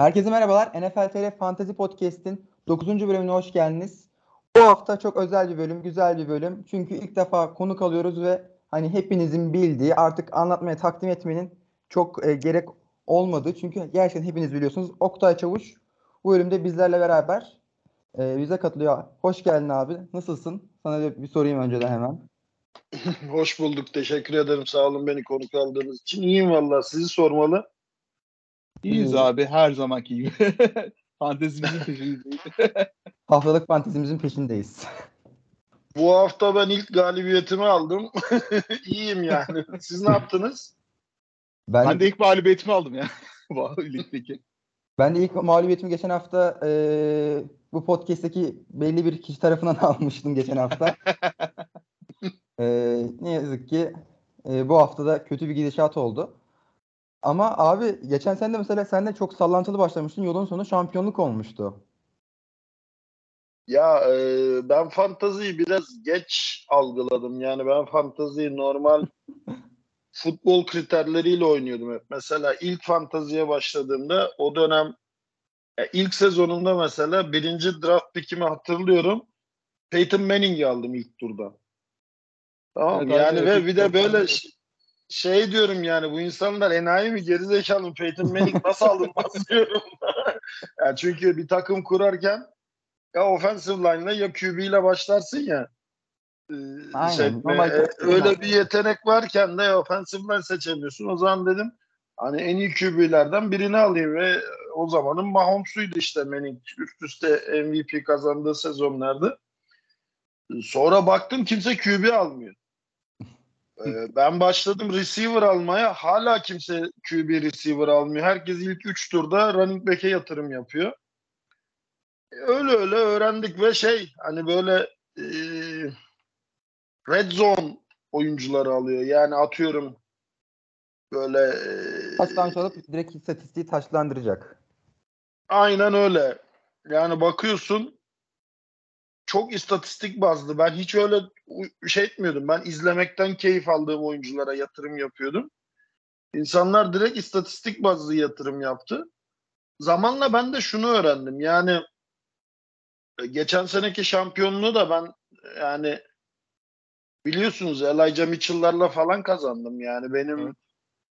Herkese merhabalar. NFL TR Fantasy Podcast'in 9. bölümüne hoş geldiniz. Bu hafta çok özel bir bölüm, güzel bir bölüm. Çünkü ilk defa konuk alıyoruz ve hani hepinizin bildiği artık anlatmaya, takdim etmenin çok e, gerek olmadı. Çünkü gerçekten hepiniz biliyorsunuz. Oktay Çavuş bu bölümde bizlerle beraber e, bize katılıyor. Hoş geldin abi. Nasılsın? Sana bir, sorayım önceden hemen. Hoş bulduk. Teşekkür ederim. Sağ olun beni konuk aldığınız için. İyiyim valla. Sizi sormalı. İyiyiz abi her zamanki gibi. Fantezimizin peşindeyiz. Haftalık fantezimizin peşindeyiz. Bu hafta ben ilk galibiyetimi aldım. İyiyim yani. Siz ne yaptınız? Ben, ben de ilk mağlubiyetimi aldım ya. ligdeki. Ben de ilk mağlubiyetimi geçen hafta e, bu podcast'teki belli bir kişi tarafından almıştım geçen hafta. e, ne yazık ki e, bu haftada kötü bir gidişat oldu. Ama abi geçen sene de mesela sen de çok sallantılı başlamıştın. Yolun sonu şampiyonluk olmuştu. Ya e, ben fantaziyi biraz geç algıladım. Yani ben fantaziyi normal futbol kriterleriyle oynuyordum hep. Mesela ilk fantaziye başladığımda o dönem ya ilk sezonumda mesela birinci draft pickimi hatırlıyorum. Peyton Manning'i aldım ilk turda. Tamam evet, yani ve bir de böyle şey diyorum yani bu insanlar enayi mi gerizekalı mı Peyton Manning nasıl alınmaz diyorum. yani çünkü bir takım kurarken ya offensive line'la ya QB ile başlarsın ya. E, Aynen. Şey, e, öyle bir yetenek varken de offensive line seçemiyorsun. O zaman dedim hani en iyi QB'lerden birini alayım ve o zamanın Mahomes'uydu işte Manning üst üste MVP kazandığı sezonlarda. Sonra baktım kimse QB almıyor. Ee, ben başladım receiver almaya. Hala kimse QB receiver almıyor. Herkes ilk 3 turda running back'e yatırım yapıyor. Öyle öyle öğrendik ve şey hani böyle e, red zone oyuncuları alıyor. Yani atıyorum böyle e, taştan alıp direkt istatistiği taşlandıracak. Aynen öyle. Yani bakıyorsun çok istatistik bazlı. Ben hiç öyle şey etmiyordum. Ben izlemekten keyif aldığım oyunculara yatırım yapıyordum. İnsanlar direkt istatistik bazlı yatırım yaptı. Zamanla ben de şunu öğrendim. Yani e, geçen seneki şampiyonluğu da ben yani biliyorsunuz Elijah Mitchell'larla falan kazandım. Yani benim evet.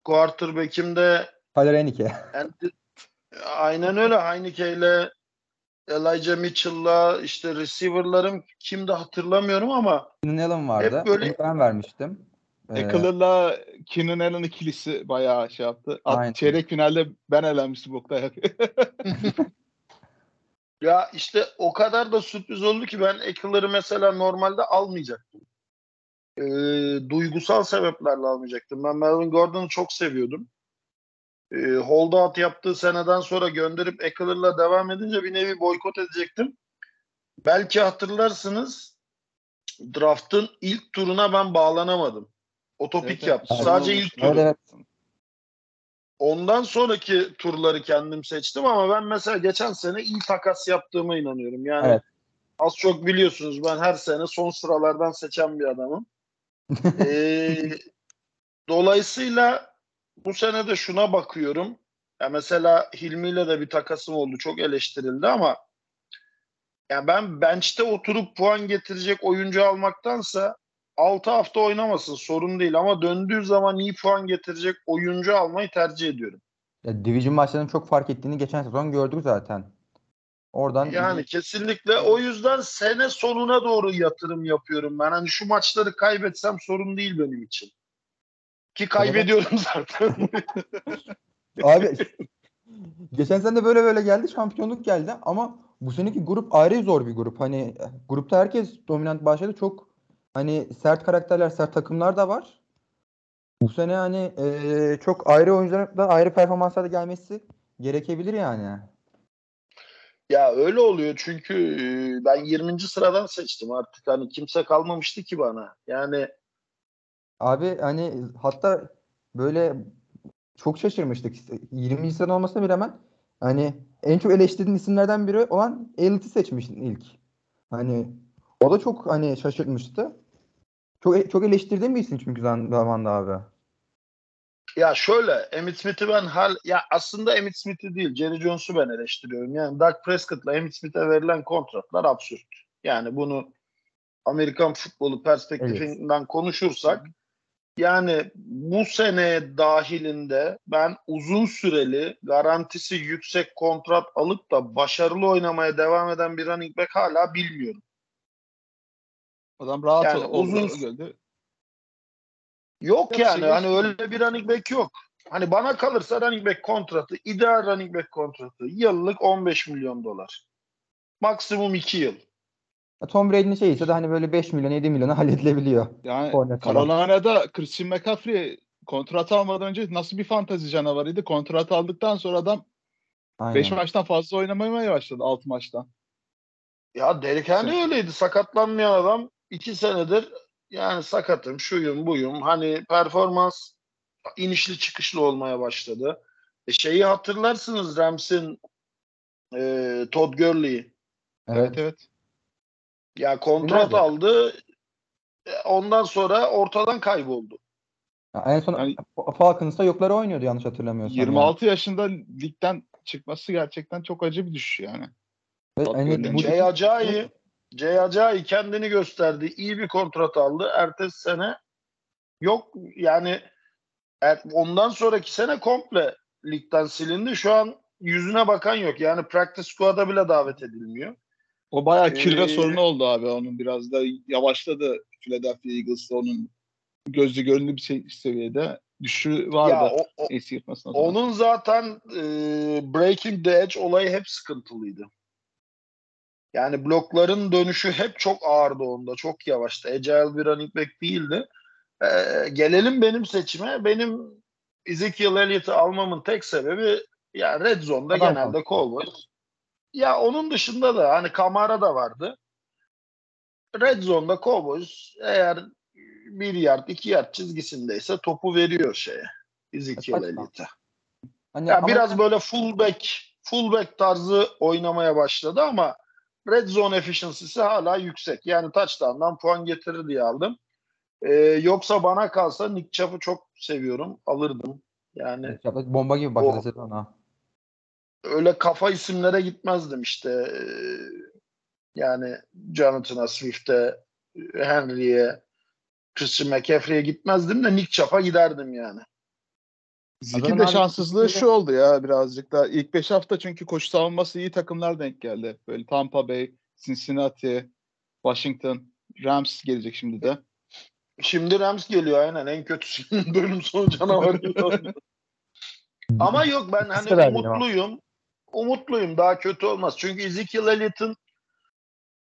quarterback'im de Tyler Heineke. aynen öyle Heineke ile Elijah Mitchell'la işte receiver'larım kimde hatırlamıyorum ama Keenan Allen vardı. Hep böyle... ben vermiştim. Ee... Eckler'la Keenan Allen ikilisi bayağı şey yaptı. Aynen. Çeyrek finalde ben elenmiştim Oktay Ya işte o kadar da sürpriz oldu ki ben Eckler'ı mesela normalde almayacaktım. Ee, duygusal sebeplerle almayacaktım. Ben Melvin Gordon'u çok seviyordum e, holdout yaptığı seneden sonra gönderip Eckler'la devam edince bir nevi boykot edecektim. Belki hatırlarsınız draft'ın ilk turuna ben bağlanamadım. Otopik evet, yaptı. Evet. Sadece ilk turu. Evet, evet. Ondan sonraki turları kendim seçtim ama ben mesela geçen sene iyi takas yaptığıma inanıyorum. Yani evet. az çok biliyorsunuz ben her sene son sıralardan seçen bir adamım. ee, dolayısıyla bu sene de şuna bakıyorum. Ya mesela Hilmi ile de bir takasım oldu. Çok eleştirildi ama ya ben bench'te oturup puan getirecek oyuncu almaktansa 6 hafta oynamasın sorun değil ama döndüğü zaman iyi puan getirecek oyuncu almayı tercih ediyorum. Ya, Division maçlarının çok fark ettiğini geçen sezon gördük zaten. Oradan yani kesinlikle o yüzden sene sonuna doğru yatırım yapıyorum ben. Hani şu maçları kaybetsem sorun değil benim için. Ki kaybediyorum zaten. Abi geçen sene de böyle böyle geldi şampiyonluk geldi ama bu seneki grup ayrı zor bir grup. Hani grupta herkes dominant başladı. Çok hani sert karakterler, sert takımlar da var. Bu sene hani e, çok ayrı oyunculardan ayrı performanslarda gelmesi gerekebilir yani. Ya öyle oluyor çünkü ben 20. sıradan seçtim artık hani kimse kalmamıştı ki bana. Yani Abi hani hatta böyle çok şaşırmıştık. 20. sırada olmasına rağmen hani en çok eleştirdiğin isimlerden biri olan Elit'i seçmiştin ilk. Hani o da çok hani şaşırtmıştı. Çok çok eleştirdiğim bir isim çünkü zamanda abi. Ya şöyle Emmitt Smith'i ben hal ya aslında Emmitt Smith'i değil Jerry Jones'u ben eleştiriyorum. Yani Dak Prescott'la Emmitt Smith'e verilen kontratlar absürt. Yani bunu Amerikan futbolu perspektifinden evet. konuşursak yani bu sene dahilinde ben uzun süreli garantisi yüksek kontrat alıp da başarılı oynamaya devam eden bir running back hala bilmiyorum. Adam rahat yani uzun gördü. Yok yani şey hani öyle bir running back yok. Hani bana kalırsa running back kontratı, ideal running back kontratı yıllık 15 milyon dolar. Maksimum 2 yıl. Tom Brady'nin şeyi ise de hani böyle 5 milyon 7 milyona halledilebiliyor. Yani Carolina'da Christian McCaffrey kontrat almadan önce nasıl bir fantazi canavarıydı. Kontrat aldıktan sonra adam 5 maçtan fazla oynamaya başladı 6 maçtan. Ya Derek Henry öyleydi. Sakatlanmayan adam 2 senedir yani sakatım, şuyum, buyum. Hani performans inişli çıkışlı olmaya başladı. E şeyi hatırlarsınız Rams'in e, Todd Gurley'i. Evet evet. Ya kontrat Nerede? aldı. E, ondan sonra ortadan kayboldu. Ya en son yani, Falcons'ta yokları oynuyordu yanlış hatırlamıyorsam. 26 yani. yaşında ligden çıkması gerçekten çok acı bir düşüş yani. yani Jay Ajayi Jay Ajayi kendini gösterdi. İyi bir kontrat aldı. Ertesi sene yok yani er, ondan sonraki sene komple ligden silindi. Şu an yüzüne bakan yok. Yani practice squad'a bile davet edilmiyor. O bayağı kirve ee, sorunu oldu abi. Onun biraz da yavaşladı Philadelphia Eagles'ta onun gözlü görünür bir şey, seviyede düşüşü vardı. O, o, onun zaten e, Breaking the Edge olayı hep sıkıntılıydı. Yani blokların dönüşü hep çok ağırdı onda. Çok yavaştı. Agile bir running back değildi. Ee, gelelim benim seçime. Benim Ezekiel Elliott'ı almamın tek sebebi yani Red Zone'da Adam genelde var. Cowboys. Ya onun dışında da hani Kamara da vardı. Red Zone'da Cowboys eğer bir yard, iki yard çizgisindeyse topu veriyor şeye. Ezekiel Elliott'a. Hani ya ama... biraz böyle fullback fullback tarzı oynamaya başladı ama red zone efficiency'si hala yüksek. Yani touchdown'dan puan getirir diye aldım. Ee, yoksa bana kalsa Nick Chubb'ı çok seviyorum. Alırdım. Yani bomba gibi başladı ona. Öyle kafa isimlere gitmezdim işte. Ee, yani Jonathan'a, Swift'e, Henry'e, Christian McCaffrey'e gitmezdim de Nick Chubb'a giderdim yani. Zik'in de şanssızlığı şu oldu ya birazcık da. ilk 5 hafta çünkü koşu savunması iyi takımlar denk geldi. Böyle Tampa Bay, Cincinnati, Washington, Rams gelecek şimdi de. Şimdi Rams geliyor aynen en kötüsü bölüm sonu canavarı. Ama yok ben hani umutluyum. Umutluyum daha kötü olmaz. Çünkü Ezekiel Elliott'ın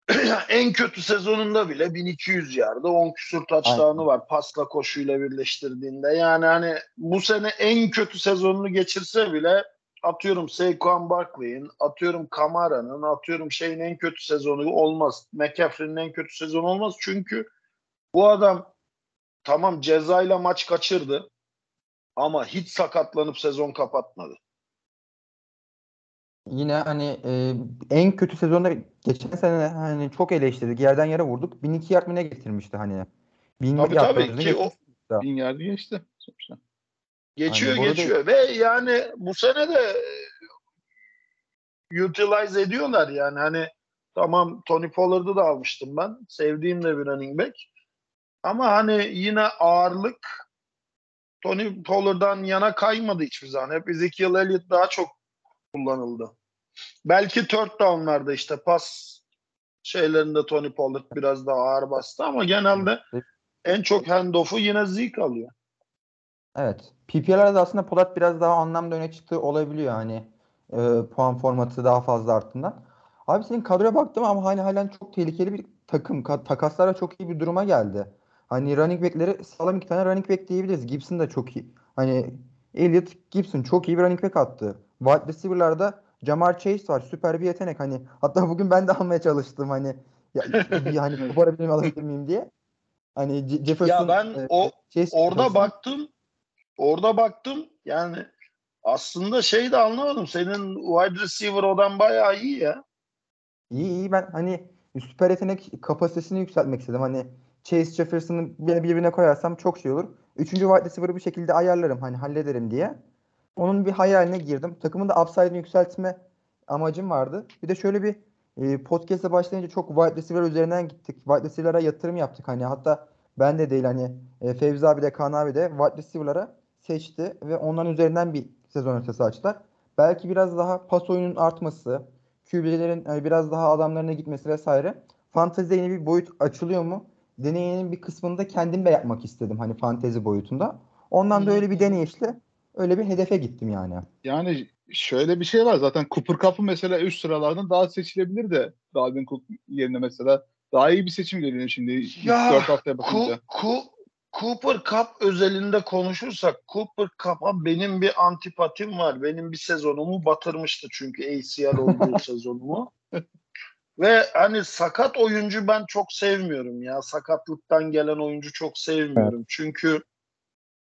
en kötü sezonunda bile 1200 yarda 10 küsur touchdown'u var pasla koşuyla birleştirdiğinde. Yani hani bu sene en kötü sezonunu geçirse bile atıyorum Saquon Barkley'in, atıyorum Kamara'nın, atıyorum şeyin en kötü sezonu olmaz. McCaffrey'nin en kötü sezonu olmaz. Çünkü bu adam tamam cezayla maç kaçırdı ama hiç sakatlanıp sezon kapatmadı yine hani e, en kötü sezonda geçen sene hani çok eleştirdik. Yerden yere vurduk. 1002 yard mı ne getirmişti hani. 1000 tabii tabii ki o 1000 yard geçti sonuçta. Geçiyor hani geçiyor ve yani bu sene de utilize ediyorlar yani hani tamam Tony Pollard'ı da almıştım ben. Sevdiğim de bir running back. Ama hani yine ağırlık Tony Pollard'dan yana kaymadı hiçbir zaman. Hep Ezekiel Elliott daha çok kullanıldı. Belki third down'larda işte pas şeylerinde Tony Pollard biraz daha ağır bastı ama genelde en çok handoff'u yine Zeke alıyor. Evet. PPR'larda aslında Pollard biraz daha anlamda öne çıktığı olabiliyor hani e, puan formatı daha fazla arttığından. Abi senin kadroya baktım ama hani halen çok tehlikeli bir takım. Takaslara çok iyi bir duruma geldi. Hani running back'leri sağlam iki tane running back diyebiliriz. Gibson da çok iyi. Hani Elliot Gibson çok iyi bir running back attı. Wide receiver'larda Jamar Chase var. Süper bir yetenek. Hani hatta bugün ben de almaya çalıştım hani ya, hani koparabilir alabilir miyim diye. Hani Jefferson Ya ben e, o Chase orada Jefferson. baktım. Orada baktım. Yani aslında şey de anlamadım. Senin wide receiver odan bayağı iyi ya. İyi iyi ben hani süper yetenek kapasitesini yükseltmek istedim. Hani Chase Jefferson'ı birbirine koyarsam çok şey olur. Üçüncü wide receiver'ı bir şekilde ayarlarım hani hallederim diye. Onun bir hayaline girdim. Takımın da upside'ını yükseltme amacım vardı. Bir de şöyle bir e, podcast'e başlayınca çok wide receiver üzerinden gittik. Wide receiver'lara yatırım yaptık. Hani hatta ben de değil hani e, Fevzi abi de Kaan abi de wide receiver'lara seçti ve onların üzerinden bir sezon ötesi açtılar. Belki biraz daha pas oyunun artması, QB'lerin yani biraz daha adamlarına gitmesi vesaire. Fantezide yeni bir boyut açılıyor mu? Deneyinin bir kısmını da kendim de yapmak istedim hani fantezi boyutunda. Ondan da öyle bir deneyişle öyle bir hedefe gittim yani. Yani şöyle bir şey var zaten Cooper Cup'ı mesela üst sıralardan daha seçilebilir de Dalvin Cook yerine mesela daha iyi bir seçim geliyor şimdi ya, 4 haftaya bakınca. Ku, ku, Cooper Cup özelinde konuşursak Cooper Cup'a benim bir antipatim var. Benim bir sezonumu batırmıştı çünkü ACL olduğu sezonumu. Ve hani sakat oyuncu ben çok sevmiyorum ya. Sakatlıktan gelen oyuncu çok sevmiyorum. Evet. Çünkü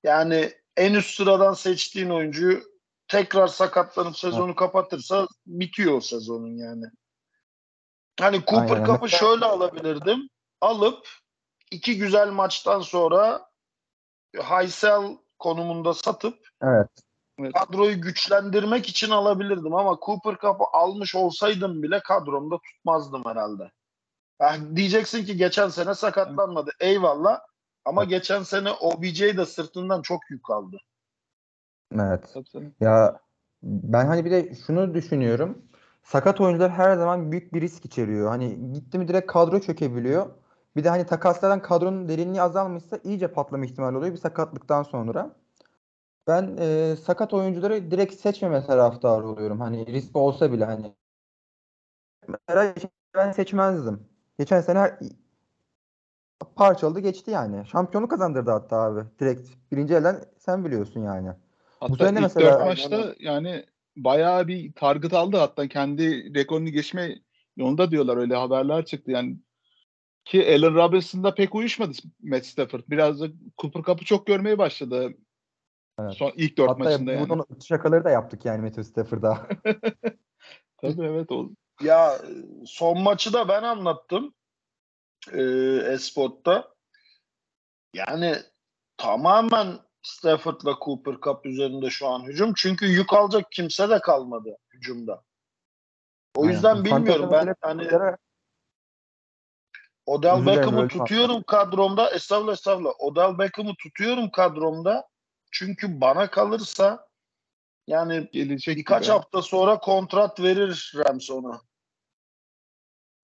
yani en üst sıradan seçtiğin oyuncuyu tekrar sakatlanıp sezonu evet. kapatırsa bitiyor o sezonun yani. Hani Cooper Cup'ı şöyle alabilirdim. Alıp iki güzel maçtan sonra Haysel konumunda satıp evet. kadroyu güçlendirmek için alabilirdim ama Cooper Cup'ı almış olsaydım bile kadromda tutmazdım herhalde. Yani diyeceksin ki geçen sene sakatlanmadı. Eyvallah. Ama geçen sene OBJ de sırtından çok yük aldı. Evet. Ya ben hani bir de şunu düşünüyorum. Sakat oyuncular her zaman büyük bir risk içeriyor. Hani gitti mi direkt kadro çökebiliyor. Bir de hani takaslardan kadronun derinliği azalmışsa iyice patlama ihtimali oluyor bir sakatlıktan sonra. Ben e, sakat oyuncuları direkt seçmeme taraftarı oluyorum. Hani risk olsa bile hani. Mesela ben seçmezdim. Geçen sene parçaladı geçti yani. Şampiyonu kazandırdı hatta abi. Direkt birinci elden sen biliyorsun yani. Hatta Bu sene ilk mesela dört maçta yani bayağı bir target aldı hatta kendi rekorunu geçme yolunda diyorlar öyle haberler çıktı yani ki Allen Robinson'da pek uyuşmadı Matt Stafford. Biraz da Cooper Cup'ı çok görmeye başladı. Evet. Son ilk dört Hatta maçında yani. Hatta şakaları da yaptık yani Matthew Stafford'a. Tabii evet oldu. Ya son maçı da ben anlattım. E, Esport'ta. Yani tamamen Stafford ve Cooper Cup üzerinde şu an hücum. Çünkü yük alacak kimse de kalmadı hücumda. O yüzden yani, bilmiyorum ben hani Odell Beckham'ı tutuyorum kadromda. Estağfurullah estağfurullah. Odell Beckham'ı tutuyorum kadromda. Çünkü bana kalırsa yani Gelecek birkaç gibi. hafta sonra kontrat verir Rams ona.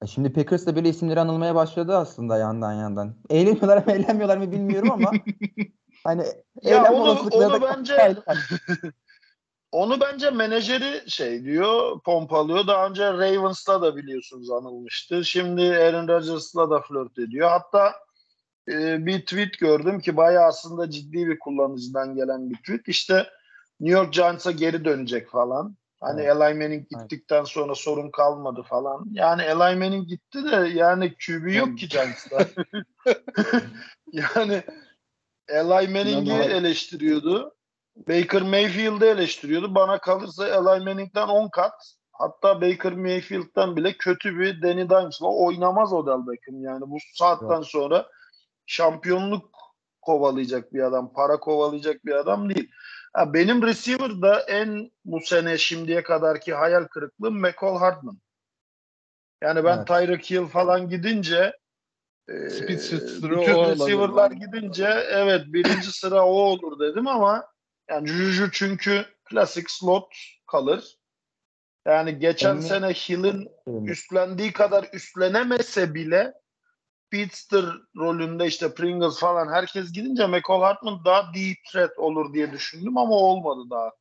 E şimdi Packers'ta böyle isimleri anılmaya başladı aslında yandan yandan. Eğleniyorlar mı eğlenmiyorlar mı bilmiyorum ama hani ya onu, onu bence onu bence menajeri şey diyor pompalıyor. Daha önce Ravens'la da biliyorsunuz anılmıştı. Şimdi Aaron Rodgers'la da flört ediyor. Hatta e, bir tweet gördüm ki bayağı aslında ciddi bir kullanıcıdan gelen bir tweet. İşte New York Giants'a geri dönecek falan. Hani evet. Eli Manning gittikten evet. sonra sorun kalmadı falan. Yani Eli Manning gitti de yani QB yok ki Giants'ta. yani Eli Manning'i eleştiriyordu. Baker Mayfield'ı eleştiriyordu. Bana kalırsa Eli Manning'den 10 kat hatta Baker Mayfield'dan bile kötü bir Danny Dimes'la oynamaz Odell Beckham. Yani bu saatten evet. sonra şampiyonluk kovalayacak bir adam, para kovalayacak bir adam değil. Ha, benim receiver'da en bu sene şimdiye kadarki hayal kırıklığı McCall Hardman. Yani ben evet. Tyreek Hill falan gidince e, bütün receiver'lar gidince evet birinci sıra o olur dedim ama yani Juju çünkü klasik slot kalır. Yani geçen Onu... sene Hill'in üstlendiği kadar üstlenemese bile speedster rolünde işte Pringles falan herkes gidince McCall Hartman daha deep threat olur diye düşündüm ama olmadı daha.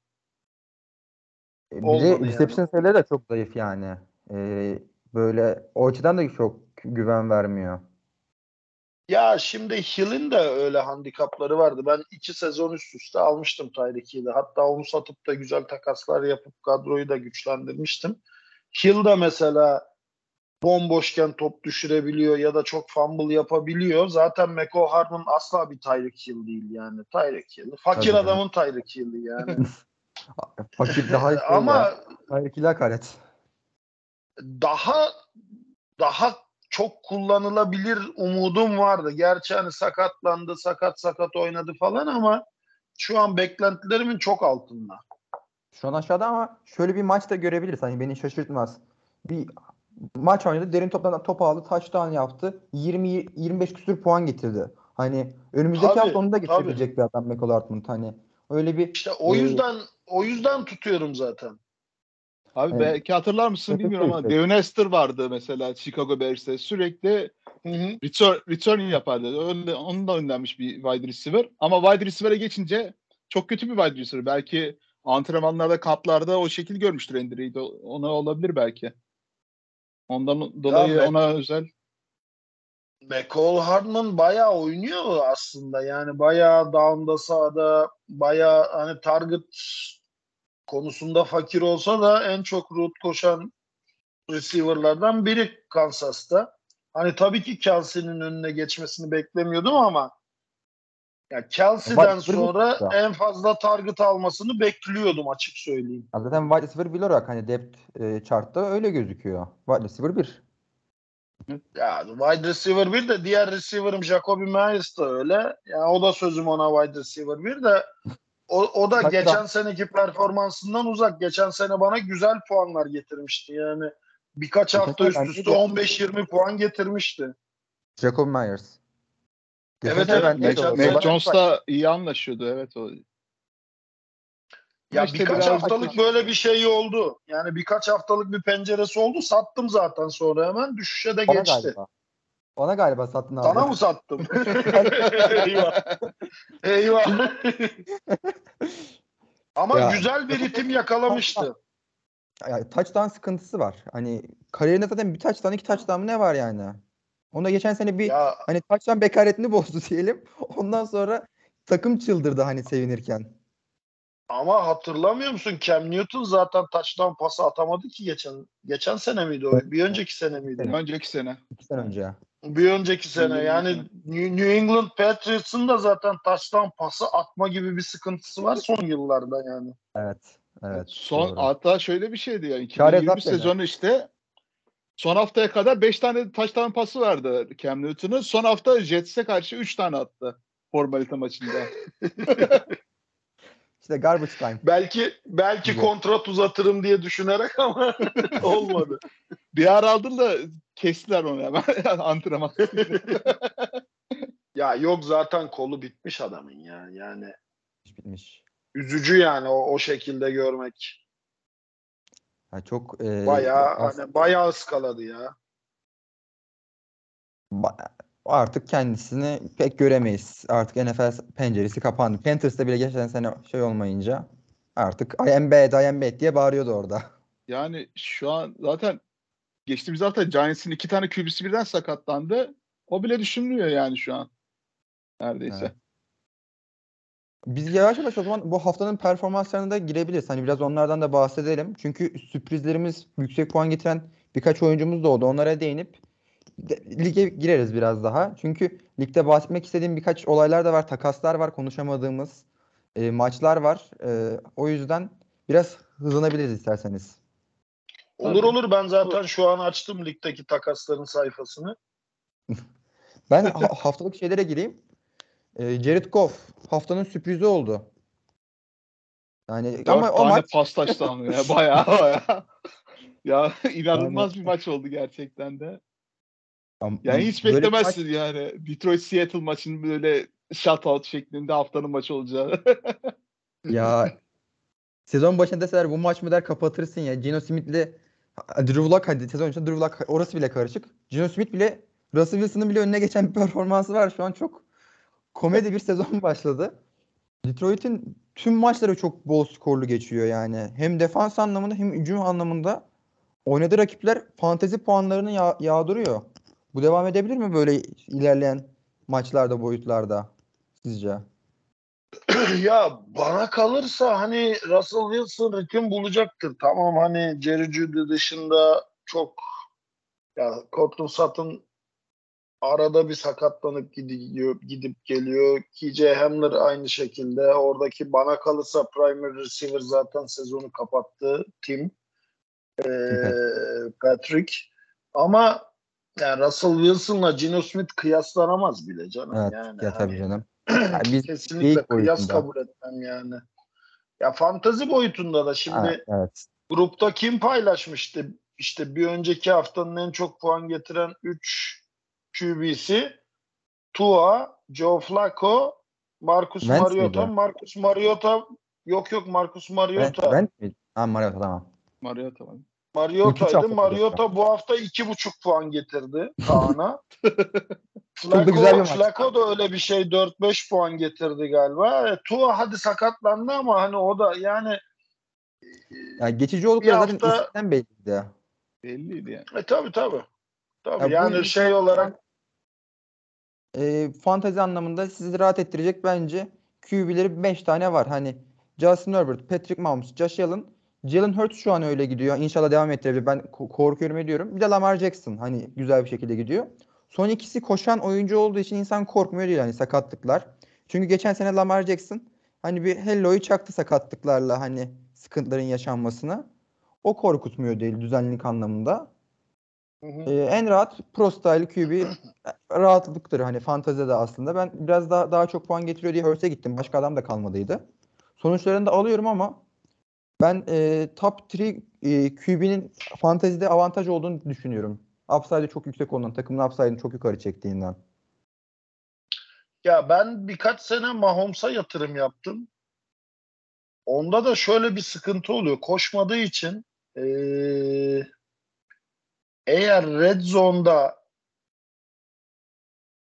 E, bir de reception yani. sayıları da çok zayıf yani. Ee, böyle o açıdan da çok güven vermiyor. Ya şimdi Hill'in de öyle handikapları vardı. Ben iki sezon üst üste almıştım Tyreek Hill'i. Hatta onu satıp da güzel takaslar yapıp kadroyu da güçlendirmiştim. Hill de mesela bomboşken top düşürebiliyor ya da çok fumble yapabiliyor. Zaten Meko Hardman asla bir Tyreek Hill değil yani. Tyreek Hill. Fakir Tabii adamın Tyreek Hill'i yani. Fakir daha iyi Ama Tyreek Hill'e hakaret. Daha daha çok kullanılabilir umudum vardı. Gerçi hani sakatlandı, sakat sakat oynadı falan ama şu an beklentilerimin çok altında. Şu an aşağıda ama şöyle bir maç da görebiliriz. Hani beni şaşırtmaz. Bir maç oynadı. Derin toptan top aldı. Touchdown yaptı. 20 25 küsür puan getirdi. Hani önümüzdeki Tabii, hafta onu da getirebilecek bir adam Michael Hartman. Hani öyle bir İşte o e, yüzden o yüzden tutuyorum zaten. Abi Evet. belki hatırlar mısın bilmiyorum ama. Devin Hester vardı mesela Chicago Bears'te. Sürekli Hı hı. return, returning yapardı. Öyle, onun da önlenmiş bir wide receiver. Ama wide receiver'e geçince çok kötü bir wide receiver. Belki antrenmanlarda, kamplarda o şekil görmüştür Andy Reid. Ona olabilir belki. Ondan dolayı ben- ona özel. McCall Hardman bayağı oynuyor aslında. Yani bayağı down'da sahada bayağı hani target konusunda fakir olsa da en çok route koşan receiver'lardan biri Kansas'ta. Hani tabii ki Kelsey'nin önüne geçmesini beklemiyordum ama ya receiver sonra en fazla target almasını bekliyordum açık söyleyeyim. Ya zaten wide receiver bir olarak hani depth e, chart'ta öyle gözüküyor. Wide receiver 1. Ya wide receiver bir de diğer receiver'ım Jacoby Myers da öyle. Ya o da sözüm ona wide receiver bir de o, o da Hatta- geçen seneki performansından uzak. Geçen sene bana güzel puanlar getirmişti. Yani birkaç hafta üst üste de- 15-20 puan getirmişti. Jacob Myers. Evet, evet, o- sene- Mac Jones'la iyi anlaşıyordu evet o. Ya İşte birkaç haftalık böyle bir şey oldu. Yani birkaç haftalık bir penceresi oldu. Sattım zaten sonra hemen düşüşe de Bana geçti. galiba. Bana galiba sattın abi. Sana mı sattım? Eyvah. Eyvah. Ama Ya. güzel bir ritim yakalamıştı. Ya, touchdown sıkıntısı var. Hani kariyerinde zaten bir touchdown iki touchdown mı ne var yani? Onda geçen sene bir Ya hani touchdown bekaretini bozdu diyelim. Ondan sonra takım çıldırdı hani sevinirken. ama hatırlamıyor musun? Cam Newton zaten touchdown pası atamadı ki geçen geçen sene miydi o? Bir önceki sene miydi? Önceki sene. İki sene önce. Bir önceki sene. Yani. New England Patriots'ın da zaten touchdown pası atma gibi bir sıkıntısı var son yıllarda yani. Evet. Evet. Son doğru. hatta şöyle bir şeydi yani. Çare 2020 zapt yani. sezonu işte son haftaya kadar 5 tane touchdown pası vardı Cam Newton'un. Son hafta Jets'e karşı 3 tane attı formalite maçında. İşte garbage time. Belki belki Güzel. kontrat uzatırım diye düşünerek ama olmadı. Bir ara aldı da kestiler onu hemen antrenman. Ya yok zaten kolu bitmiş adamın ya. Yani Bitmiş. üzücü yani o, o şekilde görmek. Ya çok e, Bayağı as- hani bayağı ıskaladı ya. ba- artık kendisini pek göremeyiz. Artık NFL penceresi kapandı. Panthers'ta bile geçen sene şey olmayınca artık I am bad, I am bad diye bağırıyordu orada. yani şu an zaten geçtiğimiz hafta Giants'in iki tane QB'si birden sakatlandı. O bile düşünülüyor yani şu an. Neredeyse. Evet. Biz yavaş yavaş o zaman bu haftanın performanslarına da girebiliriz. Hani biraz onlardan da bahsedelim. Çünkü sürprizlerimiz, yüksek puan getiren birkaç oyuncumuz da oldu. Onlara değinip de- lige gireriz biraz daha. Çünkü ligde bahsetmek istediğim birkaç olaylar da var. Takaslar var, konuşamadığımız e, maçlar var. E, o yüzden biraz hızlanabiliriz isterseniz. Olur olur ben zaten şu an açtım ligdeki takasların sayfasını. Ben ha- haftalık şeylere gireyim. E, Jared Goff haftanın sürprizi oldu. Yani Dört ama o maç pas taştanlı ya bayağı bayağı. ya inanılmaz bir maç oldu gerçekten de. Yani hiç beklemezsin yani. Detroit Seattle maçının böyle shutout şeklinde haftanın maçı olacağı. Ya sezon başında deseler bu maç mı der kapatırsın ya. Geno Smith'le Drew Lock hadi sezon içinde Drew Lock orası bile karışık. Geno Smith bile Russell Wilson'ın bile önüne geçen bir performansı var. Şu an çok komedi bir sezon başladı. Detroit'in tüm maçları çok bol skorlu geçiyor yani. Hem defans anlamında hem hücum anlamında oynadığı rakipler fantezi puanlarını yağ- yağdırıyor. Bu devam edebilir mi böyle ilerleyen maçlarda, boyutlarda sizce? ya bana kalırsa hani Russell Wilson ritim bulacaktır. Tamam hani Jerry Judy dışında çok ya Cortland Sutton arada bir sakatlanıp gidiyor, gidip geliyor. KJ Hamler aynı şekilde. Oradaki bana kalırsa primary receiver zaten sezonu kapattı. Tim. Ee, Patrick. Ama Yani Russell Wilson'la Gino Smith kıyaslanamaz bile canım. Evet yani. ya tabii Hani canım. Yani biz kesinlikle geyik kıyas boyutunda. kabul etmem yani. Ya fantazi boyutunda da şimdi Evet, evet. grupta kim paylaşmıştı? İşte bir önceki haftanın en çok puan getiren 3 QB'si Tua, Joe Flacco, Marcus Wentz Mariota. miydi? Marcus Mariota yok yok Marcus Mariota. ben mi? Ha Mariota tamam. Mariota var. Mariota'ydı. Mariota bu hafta iki buçuk puan getirdi Kaan'a. da güzel bir Flacco, da öyle bir şey 4-5 puan getirdi galiba. E, Tua hadi sakatlandı ama hani o da yani Yani geçici oldukları zaten hafta- isminden belliydi ya. Belliydi yani. e, tabii tabii. Tabii Ya yani şey olarak e, fantezi anlamında sizi rahat ettirecek bence QB'leri 5 tane var. Hani Justin Herbert, Patrick Mahomes, Josh Allen, Jalen Hurts şu an öyle gidiyor. İnşallah devam ettirebilir. Ben ko- korkuyorum ediyorum. Bir de Lamar Jackson hani güzel bir şekilde gidiyor. Son ikisi koşan oyuncu olduğu için insan korkmuyor değil hani sakatlıklar. Çünkü geçen sene Lamar Jackson hani bir hello'yu çaktı sakatlıklarla hani sıkıntıların yaşanmasına. O korkutmuyor değil düzenlilik anlamında. Ee, en rahat pro style QB rahatlıktır hani fantezide de aslında. Ben biraz daha daha çok puan getiriyor diye Hurts'e gittim. Başka adam da kalmadıydı. Sonuçlarını da alıyorum ama ben e, top 3 e, QB'nin fantezide avantaj olduğunu düşünüyorum. Upside'ı çok yüksek olan takımın upside'ını çok yukarı çektiğinden. Ya ben birkaç sene Mahomes'a yatırım yaptım. Onda da şöyle bir sıkıntı oluyor. Koşmadığı için eee, eğer red zone'da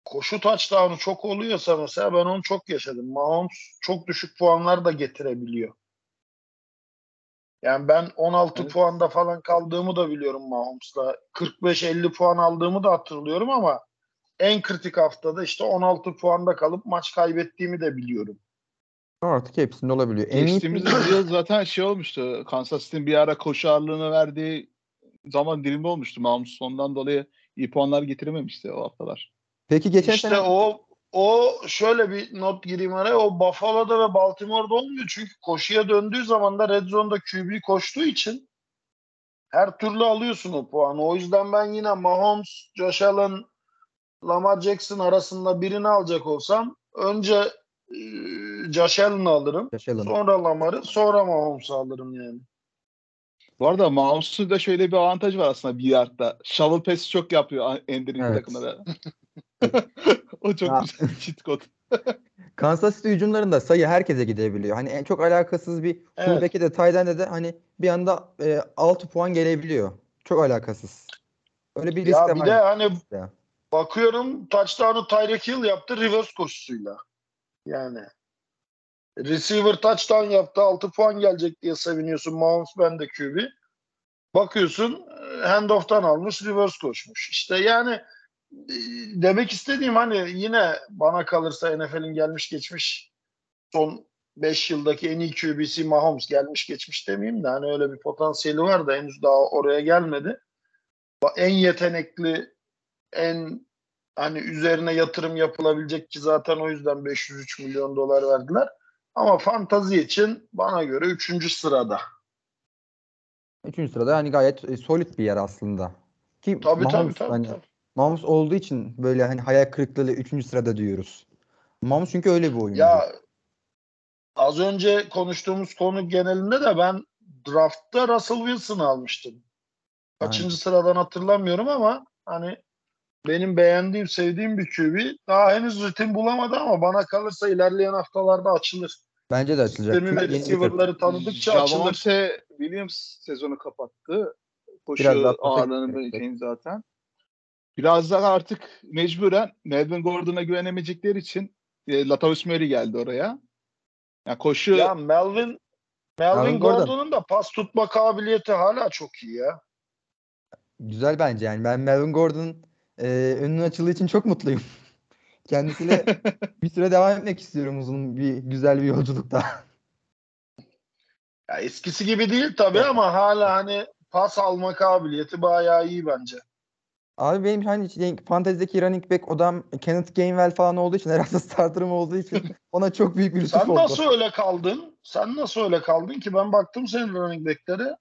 koşu touchdown'u çok oluyorsa mesela ben onu çok yaşadım. Mahomes çok düşük puanlar da getirebiliyor. Yani ben 16 Evet. puanda falan kaldığımı da biliyorum Mahomes'la. 45-50 puan aldığımı da hatırlıyorum ama en kritik haftada işte 16 puanda kalıp maç kaybettiğimi de biliyorum. Artık hepsinde olabiliyor. Geçtiğimiz yıl zaten şey olmuştu. Kansas City'nin bir ara koşu ağırlığını verdiği zaman dilimi olmuştu. Mahomes sondan dolayı iyi puanlar getirememişti o haftalar. Peki geçen işte sene o o şöyle bir not gireyim araya. O Buffalo'da ve Baltimore'da olmuyor. Çünkü koşuya döndüğü zaman da red zone'da QB koştuğu için her türlü alıyorsun o puanı. O yüzden ben yine Mahomes, Josh Allen, Lamar Jackson arasında birini alacak olsam önce e, Josh Allen'ı alırım. Josh Allen. Sonra Lamar'ı, sonra Mahomes'u alırım yani. Bu arada Mahomes'un da şöyle bir avantajı var aslında bir yardta. Shovel pass çok yapıyor Ender'in Evet. takımda. o çok Ya. güzel cheat code. Kansas City hücumlarında sayı herkese gidebiliyor. Hani en çok alakasız bir Evet. fullback'e de tight de hani bir anda e, 6 puan gelebiliyor. Çok alakasız. Öyle bir risk Ya bir de hani Ya. bakıyorum touchdown'u Tyreek Hill yaptı reverse koşusuyla. Yani receiver touchdown yaptı 6 puan gelecek diye seviniyorsun. Mahomes ben de QB. Bakıyorsun e, handoff'tan almış reverse koşmuş. İşte yani e, demek istediğim hani yine bana kalırsa NFL'in gelmiş geçmiş son 5 yıldaki en iyi QB'si Mahomes gelmiş geçmiş demeyeyim de hani öyle bir potansiyeli var da henüz daha oraya gelmedi. En yetenekli en hani üzerine yatırım yapılabilecek ki zaten o yüzden 503 milyon dolar verdiler. Ama fantazi için bana göre 3. sırada. Üçüncü sırada hani gayet e, solid bir yer aslında. Ki Tabii tabii Mahomes, tabii. hani, tabii. Mahomes olduğu için böyle hani hayal kırıklığı üçüncü sırada diyoruz. Mahomes çünkü öyle bir oyuncu. Ya az önce konuştuğumuz konu genelinde de ben draftta Russell Wilson'ı almıştım. Kaçıncı Aynen. sıradan hatırlamıyorum ama hani benim beğendiğim, sevdiğim bir QB. Daha henüz ritim bulamadı ama bana kalırsa ilerleyen haftalarda açılır. Bence de açılacak. Sistemi Çünkü ve receiver'ları tanıdıkça açılır. Javonte Williams sezonu kapattı. Koşu Biraz ağırlığını zaten. Biraz daha artık mecburen Melvin Gordon'a güvenemeyecekleri için e, Latavius Murray geldi oraya. Yani koşu Ya Melvin Melvin Melvin Gordon. Gordon'un da pas tutma kabiliyeti hala çok iyi ya. Güzel bence yani. Ben Melvin Gordon'un e, önünün açıldığı için çok mutluyum. Kendisiyle bir süre devam etmek istiyorum uzun bir güzel bir yolculukta. Ya eskisi gibi değil tabii ama hala hani pas alma kabiliyeti bayağı iyi bence. Abi benim hani fantezideki running back odam Kenneth Gainwell falan olduğu için herhalde starterım olduğu için ona çok büyük bir lütuf Sen oldu. nasıl öyle kaldın? Sen nasıl öyle kaldın ki ben baktım senin running back'lere.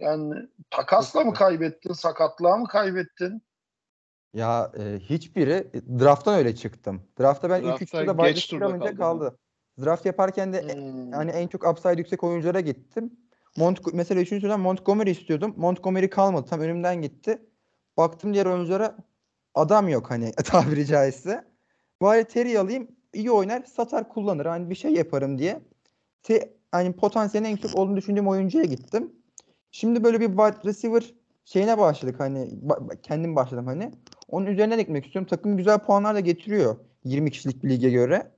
Yani takasla mı kaybettin, sakatlığa mı kaybettin? Ya e, hiçbiri e, draft'tan öyle çıktım. Draft'ta ben ilk Draft'ta geç wide turda receiver kaldı. kaldı. Draft yaparken de e, Hmm. yani en çok upside yüksek oyunculara gittim. Mont mesela 3. turdan Montgomery istiyordum. Montgomery kalmadı. Tam önümden gitti. Baktım diğer oyunculara adam yok hani tabiri caizse. Bari Terry alayım iyi oynar satar kullanır hani bir şey yaparım diye. Te, hani potansiyelin en yüksek olduğunu düşündüğüm oyuncuya gittim. Şimdi böyle bir wide receiver şeyine başladık hani ba- kendim başladım hani. Onun üzerine de gitmek istiyorum. Takım güzel puanlar da getiriyor 20 kişilik bir lige göre.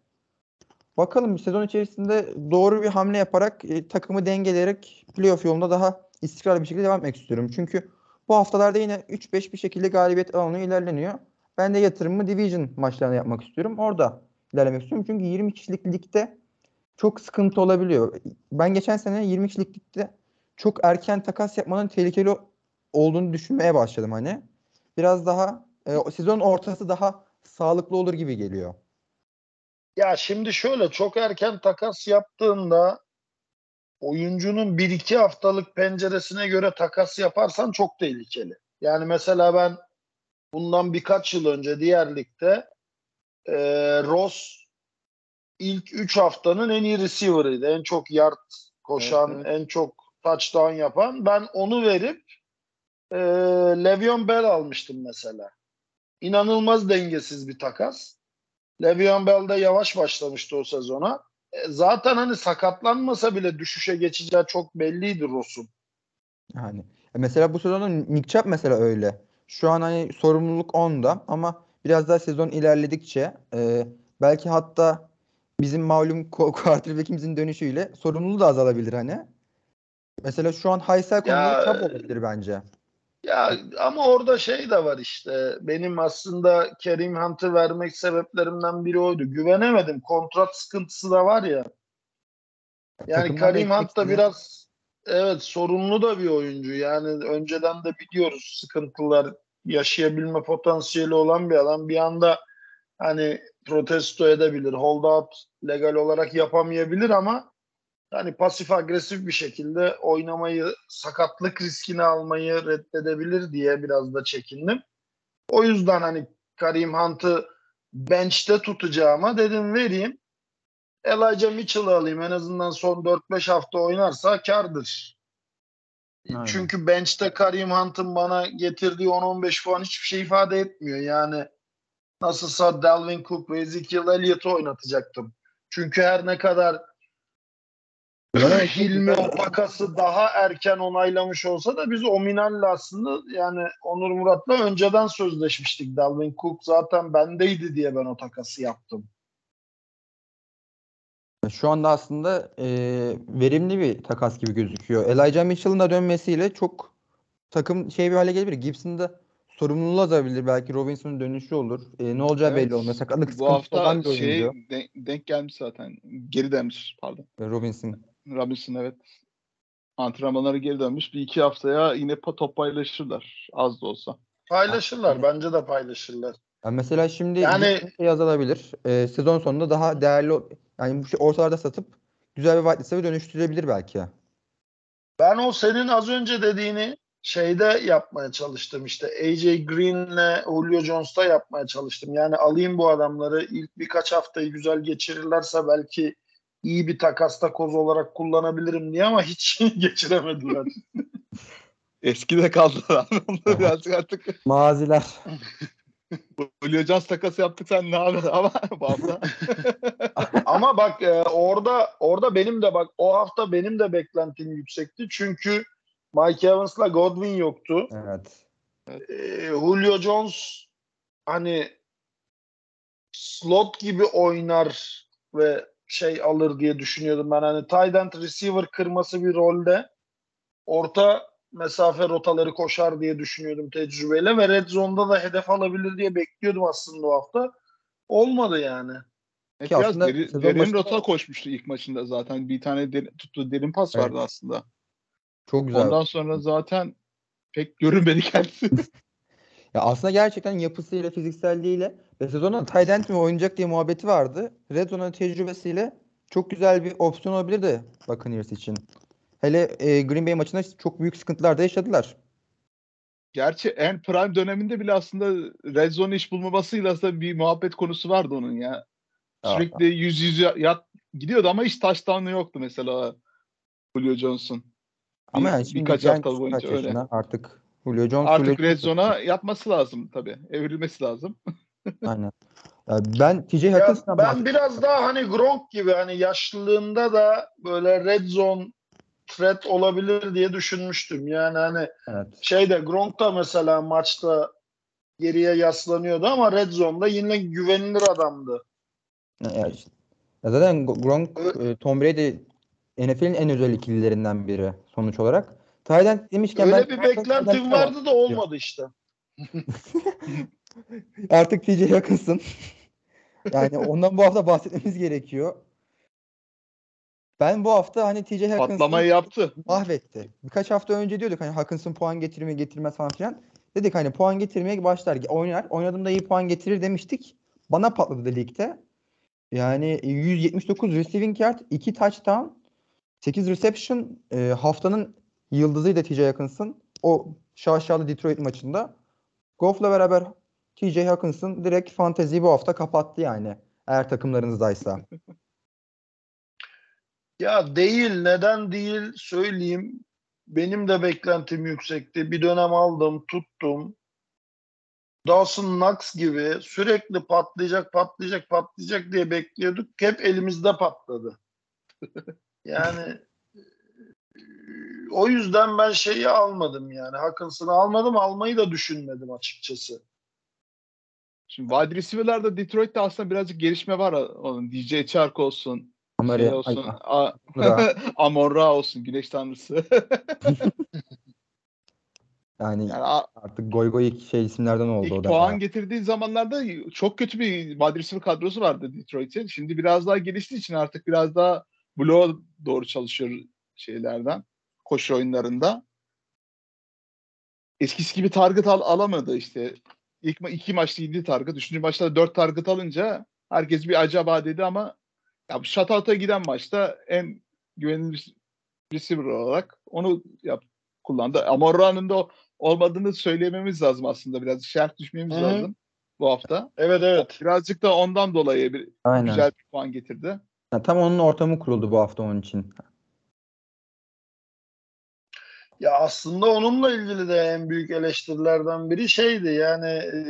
Bakalım sezon içerisinde doğru bir hamle yaparak e, takımı dengeleyerek playoff yolunda daha istikrarlı bir şekilde devam etmek istiyorum. Çünkü bu haftalarda yine 3-5 bir şekilde galibiyet alanı ilerleniyor. Ben de yatırımımı Division maçlarına yapmak istiyorum. Orada ilerlemek istiyorum. Çünkü 20 kişilik ligde çok sıkıntı olabiliyor. Ben geçen sene 20 kişilik ligde çok erken takas yapmanın tehlikeli olduğunu düşünmeye başladım hani. Biraz daha e, sezon ortası daha sağlıklı olur gibi geliyor. Ya şimdi şöyle çok erken takas yaptığında oyuncunun 1-2 haftalık penceresine göre takas yaparsan çok tehlikeli. Yani mesela ben bundan birkaç yıl önce diğer ligde e, Ross ilk 3 haftanın en iyi receiver'ıydı. En çok yard koşan, Evet, en çok touchdown yapan. Ben onu verip e, Le'Veon Bell almıştım mesela. İnanılmaz dengesiz bir takas. Le'Veon Bell de yavaş başlamıştı o sezona. E, zaten hani sakatlanmasa bile düşüşe geçeceği çok belliydi Ross'un. Yani e, mesela bu sezonda Nick Chubb mesela öyle. Şu an hani sorumluluk onda ama biraz daha sezon ilerledikçe e, belki hatta bizim malum quarterback'imizin dönüşüyle sorumluluğu da azalabilir hani. Mesela şu an Haysel konuları Chubb olabilir bence. Ya ama orada şey de var işte. Benim aslında Kerim Hunt'ı vermek sebeplerimden biri oydu. Güvenemedim. Kontrat sıkıntısı da var ya. Yani Takımdan Karim Hunt da biraz evet sorunlu da bir oyuncu. Yani önceden de biliyoruz sıkıntılar yaşayabilme potansiyeli olan bir adam. Bir anda hani protesto edebilir, hold out legal olarak yapamayabilir ama hani pasif agresif bir şekilde oynamayı, sakatlık riskini almayı reddedebilir diye biraz da çekindim. O yüzden hani Karim Hunt'ı bench'te tutacağıma dedim vereyim. Elijah Mitchell'ı alayım. En azından son 4-5 hafta oynarsa kardır. Aynen. Çünkü bench'te Karim Hunt'ın bana getirdiği 10-15 puan hiçbir şey ifade etmiyor. Yani nasılsa Dalvin Cook ve Ezekiel Elliott'u oynatacaktım. Çünkü her ne kadar Hilmi o takası daha erken onaylamış olsa da biz Ominal'le aslında yani Onur Murat'la önceden sözleşmiştik. Dalvin Cook zaten bendeydi diye ben o takası yaptım. Şu anda aslında e, verimli bir takas gibi gözüküyor. Elijah Mitchell'ın da dönmesiyle çok takım şey bir hale gelebilir. Gibson da sorumluluğu azalabilir. Belki Robinson'un dönüşü olur. E, ne olacağı Evet. belli olmuyor. Sakatlık Bu sıkıntısı olan hafta şey denk, denk gelmiş zaten. Geri dönmüş pardon. Robinson. Robinson evet. Antrenmanları geri dönmüş. Bir iki haftaya yine pa- top paylaşırlar. Az da olsa. Paylaşırlar. Bence de paylaşırlar. Yani mesela şimdi Yani- şey azalabilir. E, sezon sonunda daha değerli yani bu şey ortalarda satıp güzel bir wide dönüştürebilir belki. Ben o senin az önce dediğini şeyde yapmaya çalıştım işte AJ Green'le Julio Jones'ta yapmaya çalıştım. Yani alayım bu adamları ilk birkaç haftayı güzel geçirirlerse belki iyi bir takasta koz olarak kullanabilirim diye ama hiç geçiremediler. Eskide kaldılar. Onlar birazcık artık Maziler. Julio Jones takası yaptık sen ne haber ama hafta. ama bak e, orada orada benim de bak o hafta benim de beklentim yüksekti. Çünkü Mike Evans'la Godwin yoktu. Evet. e, Julio Jones hani slot gibi oynar ve şey alır diye düşünüyordum ben. Hani tight end receiver kırması bir rolde orta mesafe rotaları koşar diye düşünüyordum tecrübeyle ve red zone'da da hedef alabilir diye bekliyordum aslında o hafta. Olmadı yani. Ki biraz aslında deri- derin başında- rota koşmuştu ilk maçında zaten. Bir tane derin, tuttuğu derin pas Evet. vardı aslında. Çok güzel. Ondan sonra zaten pek görünmedi kendisi. Ya aslında gerçekten yapısıyla, fizikselliğiyle sezonda tight end mi oynayacak diye muhabbeti vardı. Red Zone'un tecrübesiyle çok güzel bir opsiyon olabilirdi Buccaneers için. Hele e, Green Bay maçında çok büyük sıkıntılar da yaşadılar. Gerçi en prime döneminde bile aslında red zone iş bulmamasıyla aslında bir muhabbet konusu vardı onun ya. Sürekli yüz yüz yat gidiyordu ama hiç touchdown'u yoktu mesela Julio Johnson. Ama yani şimdi birkaç hafta boyunca öyle. Artık Julio Jones Artık Julio red zone'a yatması lazım tabii. Evrilmesi lazım. Aynen. Ben TJ Ya Hawkins'dan ben biraz daha hani Gronk gibi hani yaşlılığında da böyle red zone threat olabilir diye düşünmüştüm. Yani hani evet. şeyde Gronk da mesela maçta geriye yaslanıyordu ama red zone'da yine güvenilir adamdı. İşte. Ya zaten Gronk, e, Tom Brady NFL'in en özel ikililerinden biri sonuç olarak. Tayland demişken Öyle ben bir beklentim vardı da olmadı işte. Artık TJ yakınsın. yani ondan bu hafta bahsetmemiz gerekiyor. Ben bu hafta hani TJ Hawkins'ın patlamayı yaptı. Mahvetti. Birkaç hafta önce diyorduk hani Hawkinson puan getirme getirmez falan filan. Dedik hani puan getirmeye başlar. Oynar. Oynadığında iyi puan getirir demiştik. Bana patladı ligde. Yani 179 receiving yard, 2 touchdown, 8 reception e, haftanın yıldızıydı TJ Hawkinson. O şaşalı Detroit maçında. Goff'la beraber TJ Hawkinson direkt fanteziyi bu hafta kapattı yani. Eğer takımlarınızdaysa. Ya değil. Neden değil söyleyeyim. Benim de beklentim yüksekti. Bir dönem aldım, tuttum. Dawson Knox gibi sürekli patlayacak, patlayacak, patlayacak diye bekliyorduk. Hep elimizde patladı. yani o yüzden ben şeyi almadım yani. Hawkinson'ı almadım. Almayı da düşünmedim açıkçası. Şimdi wide receiver'larda Detroit'te aslında birazcık gelişme var. Onun DJ Chark olsun. Amari, şey olsun. A- Amon Ra olsun. Güneş tanrısı. yani, yani artık goy goy şey isimlerden oldu ilk o da. puan ya. getirdiği zamanlarda çok kötü bir wide receiver kadrosu vardı Detroit'in. Şimdi biraz daha geliştiği için artık biraz daha bloğa doğru çalışıyor şeylerden. Koşu oyunlarında. Eskisi gibi target al alamadı işte. İlk ma- iki maçta yedi target. Üçüncü maçta dört target alınca herkes bir acaba dedi ama ya shutouta giden maçta en güvenilir receiver olarak onu yap, kullandı. Amorra'nın da olmadığını söylememiz lazım aslında. Biraz şerh düşmemiz Hı. lazım bu hafta. Evet evet. Birazcık da ondan dolayı bir Aynen. güzel bir puan getirdi. Ya, tam onun ortamı kuruldu bu hafta onun için. Ya aslında onunla ilgili de en büyük eleştirilerden biri şeydi yani e,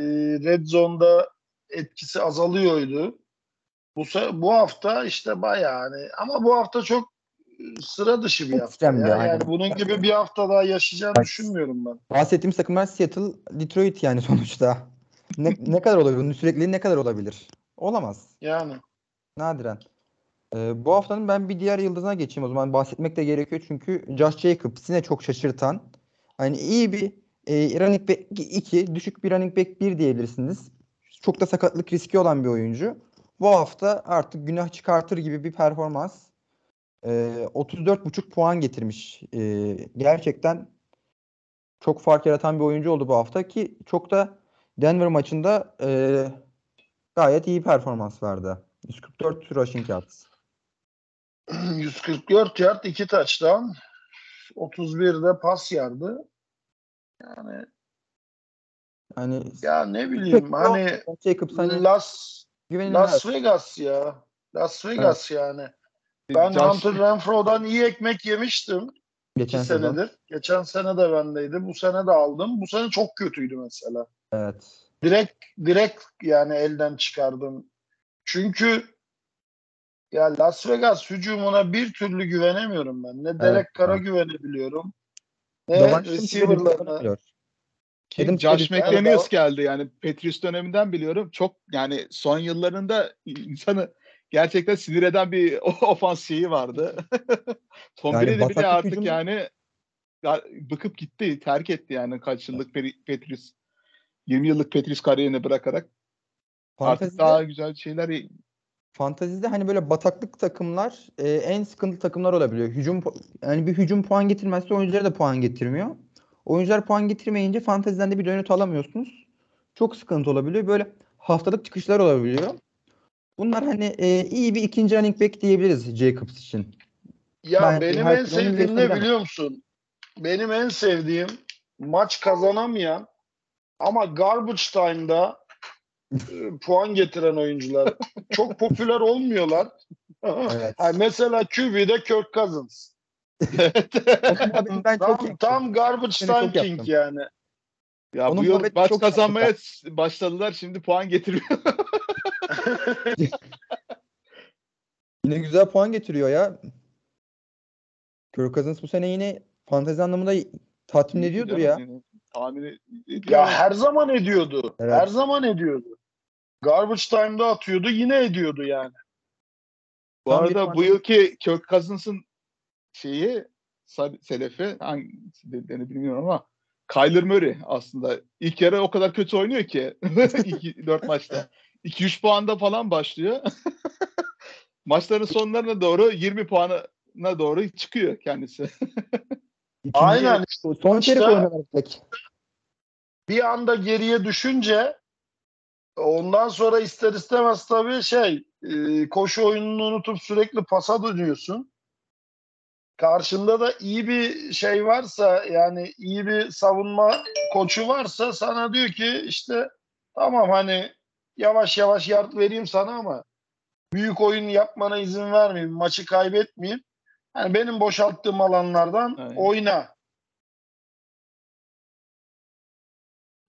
Red Zone'da etkisi azalıyordu. Bu bu hafta işte bayağı hani ama bu hafta çok sıra dışı bir hafta. Ya. Yani aynen. bunun gibi bir hafta daha yaşayacağını Bak. düşünmüyorum ben. Bahsettiğimiz takımlar Seattle, Detroit yani sonuçta. Ne, ne kadar olabilir? Bunun sürekliliği ne kadar olabilir? Olamaz. Yani Nadiren. Ee, bu haftanın ben bir diğer yıldızına geçeyim o zaman. Bahsetmek de gerekiyor çünkü Josh Jacobs yine çok şaşırtan. Hani iyi bir e, running back 2, düşük bir running back 1 diyebilirsiniz. Çok da sakatlık riski olan bir oyuncu. Bu hafta artık günah çıkartır gibi bir performans. Ee, 34,5 puan getirmiş. Ee, gerçekten çok fark yaratan bir oyuncu oldu bu hafta ki çok da Denver maçında e, gayet iyi performans verdi. 144 rushing yards. 144 yard 2 touchdown 31 de pas yardı. Yani Hani ya ne bileyim hani Jacobs hani Las. Las Vegas ya. Las Vegas yani. Ben Josh- Hunter Renfro'dan iyi ekmek yemiştim. geçen iki sezon. senedir. Geçen sene de bendeydi. Bu sene de aldım. Bu sene çok kötüydü mesela. Evet. Direkt direkt yani elden çıkardım. Çünkü ya Las Vegas hücumuna bir türlü güvenemiyorum ben. Ne Derek Carr'a evet. güvenebiliyorum. Ne receiver'larına. Adam Josh McDaniels geldi yani Patriots döneminden biliyorum. Çok yani son yıllarında insanı gerçekten sinir eden bir ofans şeyi vardı. Tom Yani Brady bile artık hücumu- yani ya- bıkıp gitti, terk etti yani kaç yıllık Patriots 20 yıllık Patriots kariyerini bırakarak artık Fantezide- daha güzel şeyler Fantezide hani böyle bataklık takımlar e, en sıkıntı takımlar olabiliyor. Hücum yani bir hücum puan getirmezse oyuncuları da puan getirmiyor. Oyuncular puan getirmeyince fanteziden de bir dönüt alamıyorsunuz. Çok sıkıntı olabiliyor. Böyle haftalık çıkışlar olabiliyor. Bunlar hani e, iyi bir ikinci running back diyebiliriz Jacobs için. Ya Ben benim en sevdiğim ne biliyor musun? Benim en sevdiğim maç kazanamayan ama garbage time'da puan getiren oyuncular çok popüler olmuyorlar. Evet. Yani mesela QB'de Kirk Cousins. Ben çok Tam, tam garbage time king yaptım. yani. Ya Onun bu yıl maç çok kazanmaya başladılar. Şimdi puan getiriyor. Yine güzel puan getiriyor ya. Kirk Cousins bu sene yine fantezi anlamında tatmin ediyordur ya. Yani tahmin ediyorum. Ya her zaman ediyordu. Evet. Her zaman ediyordu. Garbage time'da atıyordu yine ediyordu yani. Bu Tam arada bu yılki Kirk Cousins'ın şeyi selefi hangi dediğini bilmiyorum ama Kyler Murray aslında ilk yarı o kadar kötü oynuyor ki 4 maçta. 2-3 puanda falan başlıyor. Maçların sonlarına doğru 20 puana doğru çıkıyor kendisi. İkinci- Aynen. Son çeyrek İşte-. Bir anda geriye düşünce ondan sonra ister istemez tabii şey e, koşu oyununu unutup sürekli pasa dönüyorsun. Karşında da iyi bir şey varsa yani iyi bir savunma koçu varsa sana diyor ki işte tamam hani yavaş yavaş yard vereyim sana ama büyük oyun yapmana izin vermeyeyim. Maçı kaybetmeyeyim. Yani benim boşalttığım alanlardan Aynen. oyna.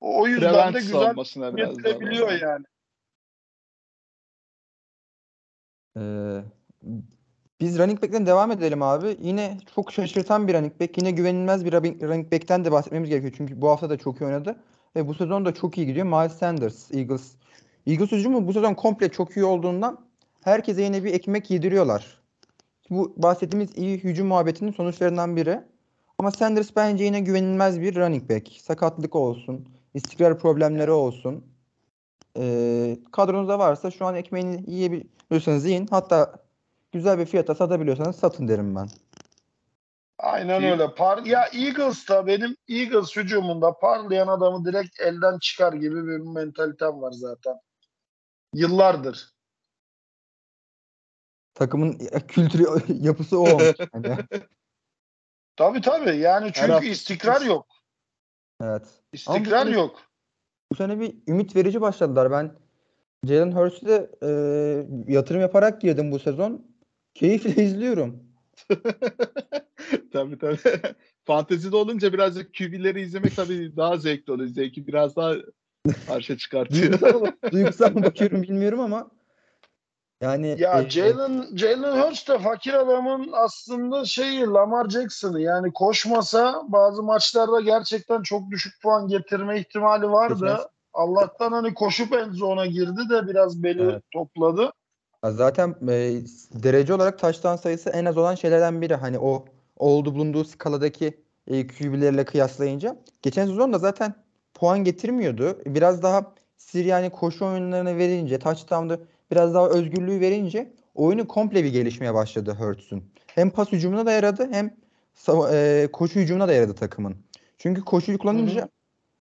O yüzden Prevent de güzel getirebiliyor yani. Ee, biz running back'ten devam edelim abi. Yine çok şaşırtan bir running back. Yine güvenilmez bir running running back'ten de bahsetmemiz gerekiyor. Çünkü bu hafta da çok iyi oynadı. Ve bu sezon da çok iyi gidiyor. Miles Sanders, Eagles. Eagles hücumu bu sezon komple çok iyi olduğundan herkese yine bir ekmek yediriyorlar. Bu bahsettiğimiz iyi hücum muhabbetinin sonuçlarından biri. Ama Sanders bence yine güvenilmez bir running back. Sakatlık olsun, istikrar problemleri olsun. Ee, kadronuzda varsa şu an ekmeğini yiyebiliyorsanız yiyin. Hatta güzel bir fiyata satabiliyorsanız satın derim ben. Aynen öyle. Par ya Eagles'ta benim Eagles hücumunda parlayan adamı direkt elden çıkar gibi bir mentalitem var zaten. Yıllardır. Takımın kültürü yapısı o olmuş. Yani, Tabii tabii. Yani çünkü hafta- istikrar yok. evet. İstikrar sene- yok. Bu sene bir ümit verici başladılar. Ben Jalen Hurts'e e, yatırım yaparak girdim bu sezon. Keyifle izliyorum. tabii tabii. Fantezide olunca birazcık QB'leri izlemek tabii daha zevkli oluyor. Zevki biraz daha karşı çıkartıyor. Duygusal, duygusal mı bakıyorum bilmiyorum ama yani Ya e, Jalen Jalen Hurts de fakir adamın aslında şeyi Lamar Jackson'ı yani koşmasa bazı maçlarda gerçekten çok düşük puan getirme ihtimali vardı. Geçen- Allah'tan hani koşup end zone'a girdi de biraz beli Evet. topladı. Zaten e, derece olarak taştan sayısı en az olan şeylerden biri. Hani o oldu bulunduğu skaladaki e, QB'lerle kıyaslayınca. Geçen sezon da zaten puan getirmiyordu. Biraz daha Siryani koşu oyunlarına verince, touchdown'da biraz daha özgürlüğü verince oyunu komple bir gelişmeye başladı Hurts'un. Hem pas hücumuna da yaradı hem e, koşu hücumuna da yaradı takımın. Çünkü koşuyu kullanınca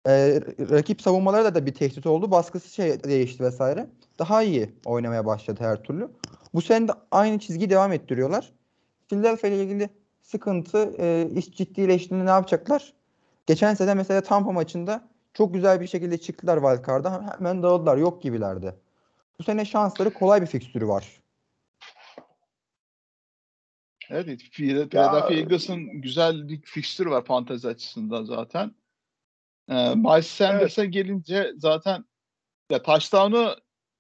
e, rakip savunmalara da bir tehdit oldu. Baskısı şey değişti vesaire. Daha iyi oynamaya başladı her türlü. Bu sene de aynı çizgiyi devam ettiriyorlar. Philadelphia ile ilgili sıkıntı e, iş ciddileştiğinde ne yapacaklar? Geçen sene mesela Tampa maçında çok güzel bir şekilde çıktılar wildcard'a. Hemen dağıldılar. Yok gibilerdi. Bu sene şansları kolay bir fikstürü var. Evet, Philadelphia Eagles'ın güzel bir fikstürü var fantezi açısından zaten. Ee, Miles Sanders'a gelince zaten ya touchdown'u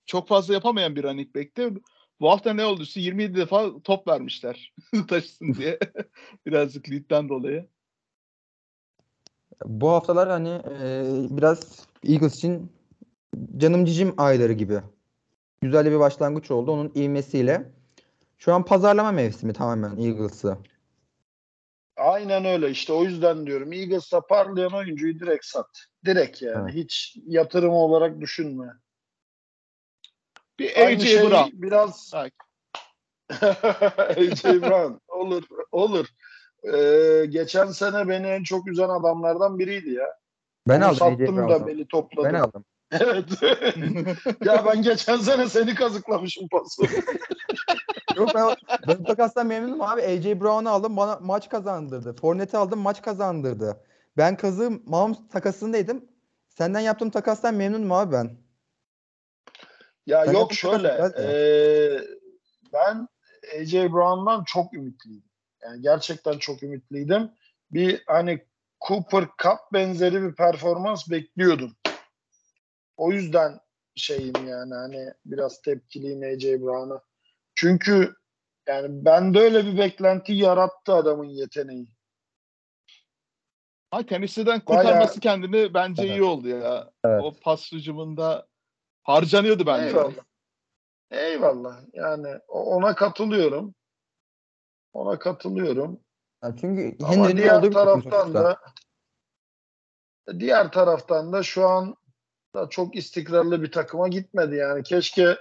çok fazla yapamayan bir running back'ti. Bu hafta ne olduysa 27 defa top vermişler taşısın diye. Birazcık lead'den dolayı. Bu haftalar hani e, biraz Eagles için canım cicim ayları gibi. Güzel bir başlangıç oldu onun ivmesiyle. Şu an pazarlama mevsimi tamamen Eagles'ı. Aynen öyle işte o yüzden diyorum Eagles'ta parlayan oyuncuyu direkt sat. Direkt yani Evet. hiç yatırım olarak düşünme. Bir AJ şey Brown. biraz AJ Brown olur olur. Ee, geçen sene beni en çok üzen adamlardan biriydi ya. Ben Onu aldım AJ sattım da beni topladım. Ben aldım. Evet. ya ben geçen sene seni kazıklamışım pası. Yok ben, ben takastan memnunum abi. AJ Brown'u aldım bana maç kazandırdı. Fournette'i aldım maç kazandırdı. Ben kazı Mahomes takasındaydım. Senden yaptığım takastan memnunum abi ben. Ya Ben yok şöyle. ya. eee, ben AJ Brown'dan çok ümitliydim. Yani gerçekten çok ümitliydim. Bir hani Cooper Cup benzeri bir performans bekliyordum. O yüzden şeyim yani hani biraz tepkiliyim AJ Brown'a. Çünkü yani bende öyle bir beklenti yarattı adamın yeteneği. Ha Tennessee'den kurtarması kendini bence Evet. iyi oldu ya. Evet. O pas hücumunda harcanıyordu bence. Eyvallah. Eyvallah. Yani ona katılıyorum. Ona katılıyorum. Ya çünkü Ama diğer taraftan da diğer taraftan da şu an çok istikrarlı bir takıma gitmedi yani. Keşke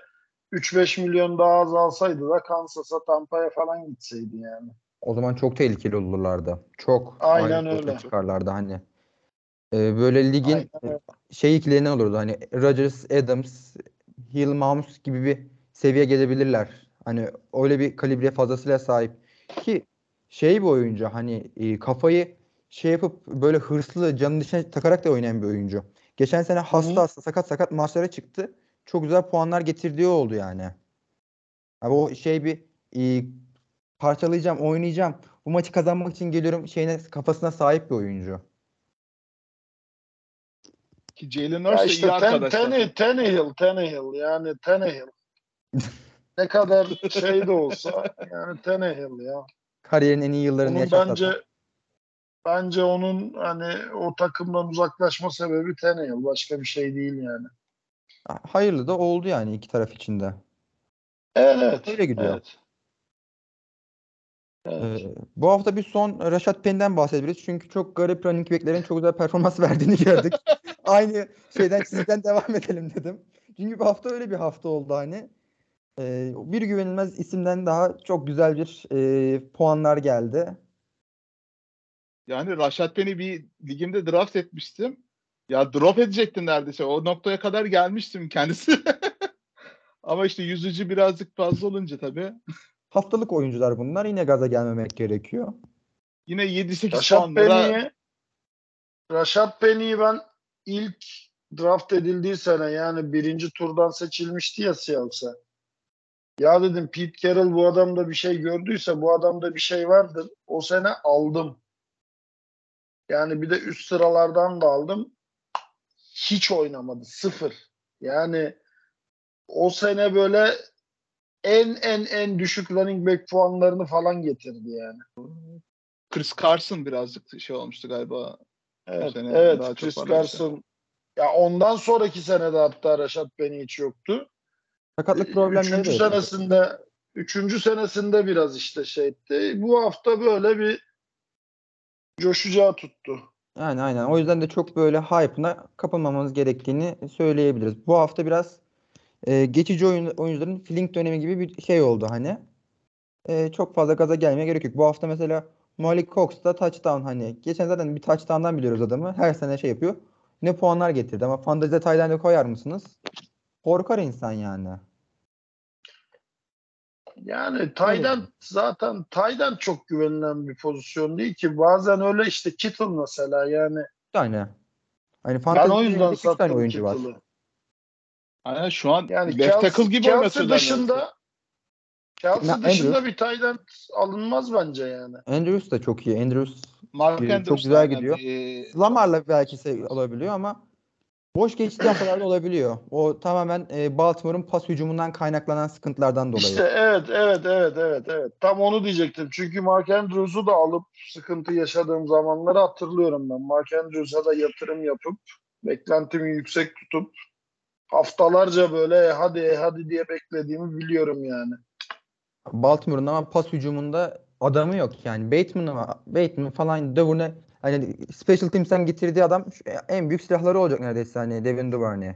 3-5 milyon daha az alsaydı da Kansas'a, Tampa'ya falan gitseydi yani. O zaman çok tehlikeli olurlardı. Çok. Aynen öyle. Çıkarlardı hani. Ee, böyle ligin Aynen şey ikilerinden olurdu. Hani Rodgers, Adams, Hill, Mahomes gibi bir seviye gelebilirler. Hani öyle bir kalibre fazlasıyla sahip. Ki şey bir oyuncu hani e, kafayı şey yapıp böyle hırslı canın dışına takarak da oynayan bir oyuncu. Geçen sene hasta hasta sakat sakat maçlara çıktı. Çok güzel puanlar getirdiği oldu yani. Abi o şey bir e, parçalayacağım, oynayacağım. Bu maçı kazanmak için geliyorum şeyine kafasına sahip bir oyuncu. Ki Jalen Ya Hurts işte iyi ten, arkadaşlar. Ten- Tannehill, Tannehill yani Tannehill. ne kadar şey de olsa yani Tannehill ya. Kariyerin en iyi yıllarını Onun yaşatan. bence bence onun hani o takımdan uzaklaşma sebebi Tannehill. Başka bir şey değil yani. Hayırlı da oldu yani iki taraf içinde. Evet. Öyle gidiyor. Evet. Evet. Ee, bu hafta bir son Rashad Pen'den bahsedebiliriz. Çünkü çok garip running back'lerin çok güzel performans verdiğini gördük. Aynı şeyden çizgiden devam edelim dedim. Çünkü bu hafta öyle bir hafta oldu hani. Ee, bir güvenilmez isimden daha çok güzel bir e, puanlar geldi. Yani Rashad Penny bir ligimde draft etmiştim. Ya drop edecektim neredeyse. O noktaya kadar gelmiştim kendisi. Ama işte yüzücü birazcık fazla olunca tabii. Haftalık oyuncular bunlar. Yine gaza gelmemek gerekiyor. Yine 7-8 Rashad puanlara Penny'i Rashad Penny'i ben ilk draft edildiği sene yani birinci turdan seçilmişti ya Seahawks'a. Ya dedim Pete Carroll bu adamda bir şey gördüyse bu adamda bir şey vardır. O sene aldım. Yani bir de üst sıralardan da aldım. Hiç oynamadı. Sıfır. Yani o sene böyle en en en düşük running back puanlarını falan getirdi yani. Chris Carson birazcık şey olmuştu galiba. Evet, sene evet daha Chris. Carson. Ya ondan sonraki senede hatta Rashad Penny hiç yoktu. Sakatlık problemleri Üçüncü de senesinde üçüncü senesinde biraz işte şeydi. Bu hafta böyle bir coşacağı tuttu. Yani aynen. O yüzden de çok böyle hype'ına kapılmamamız gerektiğini söyleyebiliriz. Bu hafta biraz e, geçici oyun, oyuncuların fling dönemi gibi bir şey oldu hani. E, çok fazla gaza gelmeye gerek yok. Bu hafta mesela Malik Cox da touchdown hani. Geçen zaten bir touchdown'dan biliyoruz adamı. Her sene şey yapıyor. Ne puanlar getirdi ama fantezide Tayland'e koyar mısınız? Korkar insan yani. Yani Tayland zaten Tayland çok güvenilen bir pozisyon değil ki. Bazen öyle işte Kittle mesela yani. Tane. Hani Ben o yüzden sattım oyuncu var. Aynen şu an Yani left tackle Kelsey, gibi Kelsey dışında Kelsey Ya, dışında Andrews. bir Tayland alınmaz bence yani. Andrews da çok iyi. Andrews Mark Çok Andrews güzel aynen gidiyor. bir- Lamar'la belki olabiliyor ama boş geçtiği haftalarda olabiliyor. O tamamen e, Baltimore'un pas hücumundan kaynaklanan sıkıntılardan dolayı. İşte evet evet evet evet evet. Tam onu diyecektim. Çünkü Mark Andrews'u da alıp sıkıntı yaşadığım zamanları hatırlıyorum ben. Mark Andrews'a da yatırım yapıp beklentimi yüksek tutup haftalarca böyle "E, hadi e, hadi diye beklediğimi biliyorum yani. Baltimore'un ama pas hücumunda adamı yok yani. Bateman Bateman falan Duvernay hani special teams'ten getirdiği adam en büyük silahları olacak neredeyse hani Devin Duvernay.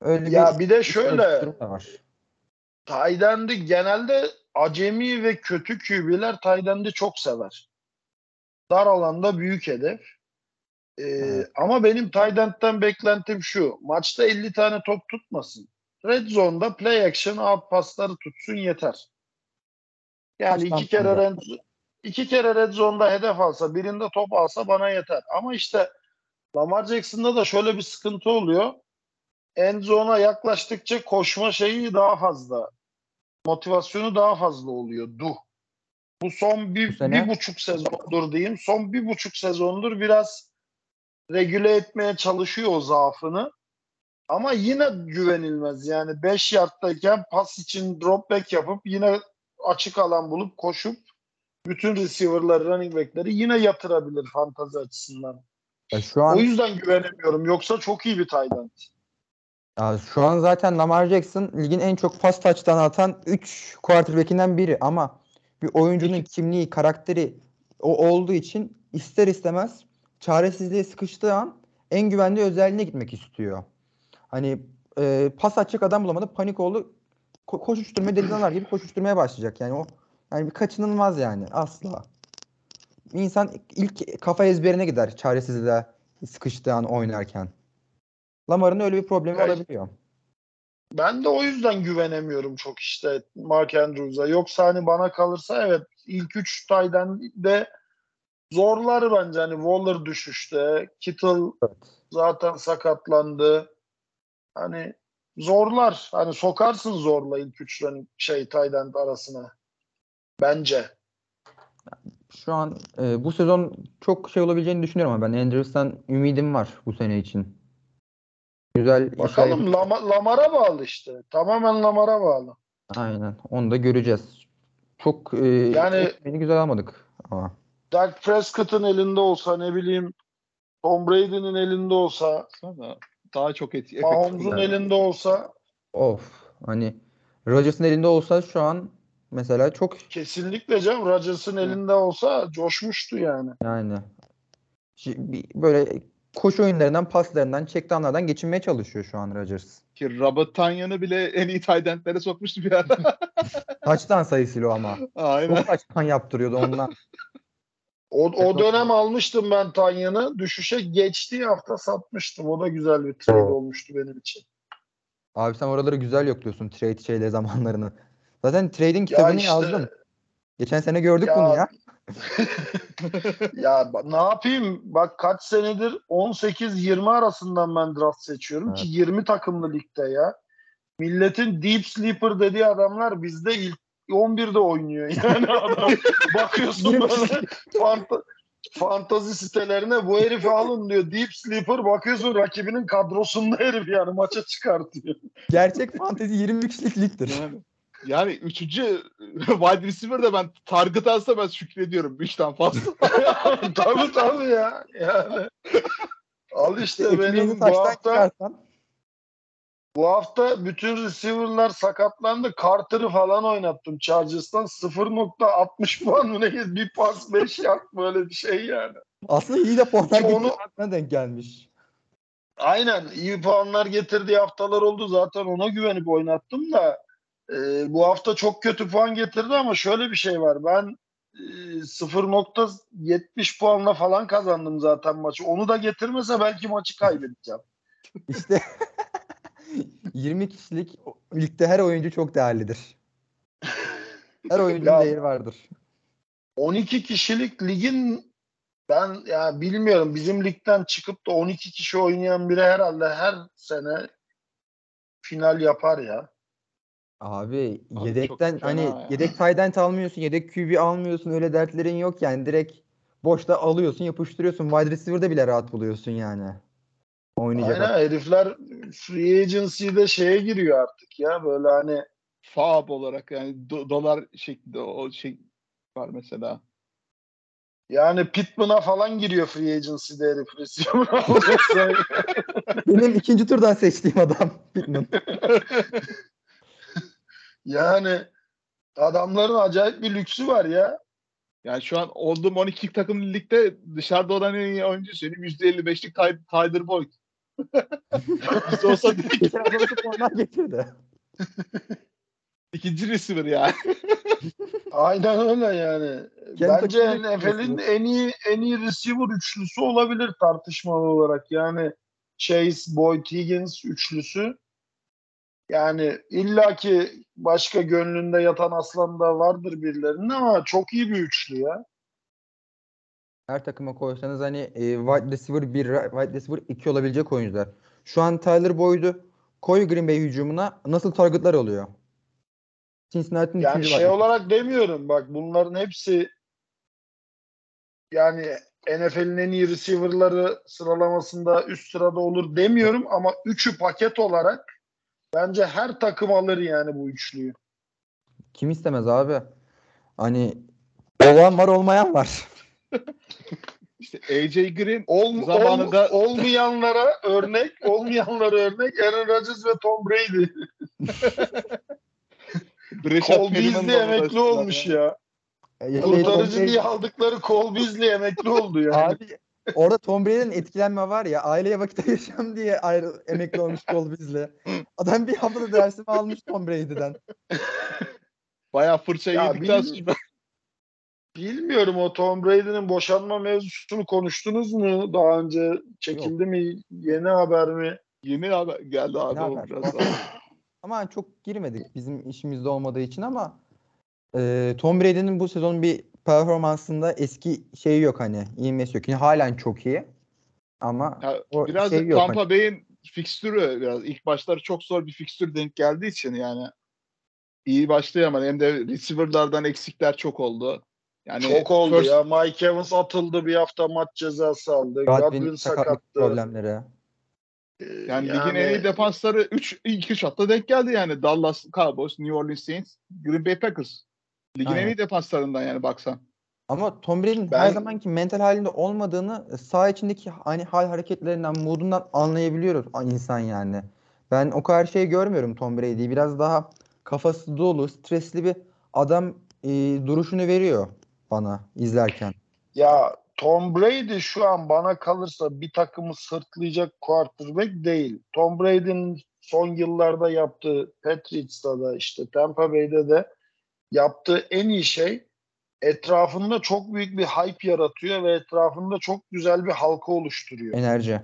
Öyle Ya bir de bir şöyle durum da var. Tayden'i genelde acemi ve kötü QB'ler Tayden'i çok sever. Dar alanda büyük hedef. Ee, Evet. Ama benim Tayden'den beklentim şu. Maçta 50 tane top tutmasın. Red zone'da play action out pasları tutsun yeter. Yani Taştan iki kere red, iki kere red zone'da hedef alsa, birinde top alsa bana yeter. Ama işte Lamar Jackson'da da şöyle bir sıkıntı oluyor. End zone'a yaklaştıkça koşma şeyi daha fazla. Motivasyonu daha fazla oluyor. Duh. Bu son bir, Bu bir buçuk sezondur diyeyim. Son bir buçuk sezondur biraz regüle etmeye çalışıyor o zaafını. Ama yine güvenilmez. Yani 5 yardtayken pas için drop back yapıp yine açık alan bulup koşup bütün receiver'ları, running back'leri yine yatırabilir fantazi açısından. Ya şu an O yüzden güvenemiyorum. Yoksa çok iyi bir tight end. ya şu an zaten Lamar Jackson ligin en çok pas touchdown atan 3 quarterback'inden biri ama bir oyuncunun kimliği, karakteri o olduğu için ister istemez çaresizliğe sıkıştığı an en güvenli özelliğine gitmek istiyor. Hani e, pas açacak adam bulamadı, panik oldu. Ko- koşuşturmaya delikanlılar gibi koşuşturmaya başlayacak. Yani o yani bir kaçınılmaz yani asla. İnsan ilk kafa ezberine gider çaresizliğe sıkıştığı an oynarken. Lamar'ın öyle bir problemi Evet. olabiliyor. Ben de o yüzden güvenemiyorum çok işte Mark Andrews'a. Yoksa hani bana kalırsa evet ilk 3 tayden de zorlar bence. Hani Waller düşüşte. Kittle Evet. zaten sakatlandı. Hani zorlar. Hani sokarsın zorla ilk üçlerin şey Tayland arasına. Bence. Şu an e, bu sezon çok şey olabileceğini düşünüyorum ama ben Andrews'tan ümidim var bu sene için. Güzel işler Bakalım. Lama- Lamar'a bağlı işte. Tamamen Lamar'a bağlı. Aynen. Onu da göreceğiz. Çok e, Yani- beni güzel almadık ama. Dak Prescott'ın elinde olsa ne bileyim Tom Brady'nin elinde olsa daha çok et, efektif. Mahomes'un yani. elinde olsa Of. Hani Rodgers'ın elinde olsa şu an mesela çok kesinlikle canım Rodgers'ın elinde olsa coşmuştu yani. yani böyle koşu oyunlarından, paslarından, checkdownlardan geçinmeye çalışıyor şu an Rodgers. Ki Robert Tanyan'ı bile en iyi tight sokmuştu bir ara. Taçtan sayısıyla ama. Aynen. Çok taçtan yaptırıyordu ondan. O, o dönem almıştım ben Tanyan'ı. Düşüşe geçtiği hafta satmıştım. O da güzel bir trade olmuştu benim için. Abi sen oraları güzel yokluyorsun trade şeyle zamanlarını. Zaten trading Ya kitabını işte- yazdım. Geçen sene gördük Ya- bunu ya. Ya ne yapayım? Bak kaç senedir 18-20 arasından ben draft seçiyorum ki 20 takımlı ligde ya. Milletin deep sleeper dediği adamlar bizde ilk 11'de oynuyor. Yani adam bakıyorsun böyle fanta- fantazi sitelerine bu herifi alın diyor. Deep sleeper bakıyorsun rakibinin kadrosunda herif yani maça çıkartıyor. Gerçek fantezi 20 kişilik ligdir. Yani, yani üçüncü wide receiver de ben target alsa ben şükrediyorum. Üçten fazla. tabii tabii ya. Yani. Al işte benim bu hafta çıkarsan Bu hafta bütün receiver'lar sakatlandı. Carter'ı falan oynattım Chargers'tan. 0.60 puan mı ne? Bir pas 5 yard böyle bir şey yani. aslında iyi de puanlar onu- denk gelmiş. Aynen iyi puanlar getirdiği haftalar oldu. Zaten ona güvenip oynattım da e, bu hafta çok kötü puan getirdi ama şöyle bir şey var. Ben e, 0.70 puanla falan kazandım zaten maçı. Onu da getirmese belki maçı kaybedeceğim. İşte 20 kişilik ligde her oyuncu çok değerlidir. Her oyuncunun değeri vardır. 12 kişilik ligin ben ya bilmiyorum bizim ligden çıkıp da 12 kişi oynayan biri herhalde her sene final yapar ya. Abi Abi yedekten hani ya. yedek tight almıyorsun, yedek QB almıyorsun öyle dertlerin yok yani direkt boşta alıyorsun, yapıştırıyorsun. Wide receiver'da bile rahat buluyorsun yani. Oynayacak Aynen herifler free agency'de şeye giriyor artık ya böyle hani Fab olarak yani do- dolar şeklinde o şey var mesela. yani Pittman'a falan giriyor free agency'de herif. Benim ikinci turdan seçtiğim adam Pittman. yani adamların acayip bir lüksü var ya. Yani şu an olduğum 12 takım ligde dışarıda olan en iyi oyuncu söyleyeyim %55'lik Ty- Tyler Boyd. Biz olsa puanlar getirdi. ikinci receiver yani. Aynen öyle yani. Kendi Bence NFL'in en iyi en iyi receiver üçlüsü olabilir tartışmalı olarak. Yani Chase, Boyd, Higgins üçlüsü. Yani illaki başka gönlünde yatan aslan da vardır birilerinin ama çok iyi bir üçlü ya. her takıma koysanız hani e, wide receiver 1, wide receiver 2 olabilecek oyuncular. Şu an Tyler Boyd'u koy Green Bay hücumuna nasıl targetlar oluyor? Cincinnati'nin yani şey olarak demiyorum bak bunların hepsi yani NFL'in en iyi receiver'ları sıralamasında üst sırada olur demiyorum ama üçü paket olarak bence her takım alır yani bu üçlüyü. Kim istemez abi? Hani olan var olmayan var. İşte AJ Green Ol, zamanında ol, olmayanlara örnek, olmayanlara örnek Aaron Rodgers ve Tom Brady. Cole Beasley emekli olmuş ya. ya. Kurtarıcı şey, diye aldıkları Cole Beasley emekli oldu yani. Abi orada Tom Brady'nin etkilenme var ya aileye vakit ayıracağım diye ayrı, emekli olmuş Cole Beasley. Adam bir haftada dersimi almış Tom Brady'den. Bayağı fırça ya yedikten sonra. Bilmiyorum o Tom Brady'nin boşanma mevzusunu konuştunuz mu? Daha önce çekildi Yok. mi? Yeni haber mi? Yeni haber geldi abi. Yeni haber. Biraz ama çok girmedik bizim işimizde olmadığı için ama e, Tom Brady'nin bu sezon bir performansında eski şeyi yok hani. İğmesi yok. Yani halen çok iyi. Ama ya, o biraz şey yok Tampa hani. Bay'in fikstürü biraz ilk başları çok zor bir fikstür denk geldiği için yani iyi başlayamadı. Hem de receiver'lardan eksikler çok oldu. Yani çok oldu first... ya. Mike Evans atıldı bir hafta maç cezası aldı. Godwin, Godwin sakattı. problemleri. Ee, yani, yani ligin en iyi defansları 3 ilk 3 hatta denk geldi yani. Dallas Cowboys, New Orleans Saints, Green Bay Packers. Ligin en iyi defanslarından yani baksan. Ama Tom Brady'nin ben... her zamanki mental halinde olmadığını sağ içindeki hani hal hareketlerinden, moodundan anlayabiliyoruz insan yani. Ben o kadar şey görmüyorum Tom Brady'yi. Biraz daha kafası dolu, stresli bir adam e, duruşunu veriyor bana izlerken. Ya Tom Brady şu an bana kalırsa bir takımı sırtlayacak quarterback değil. Tom Brady'nin son yıllarda yaptığı Patriots'ta da işte Tampa Bay'de de yaptığı en iyi şey etrafında çok büyük bir hype yaratıyor ve etrafında çok güzel bir halka oluşturuyor. Enerji.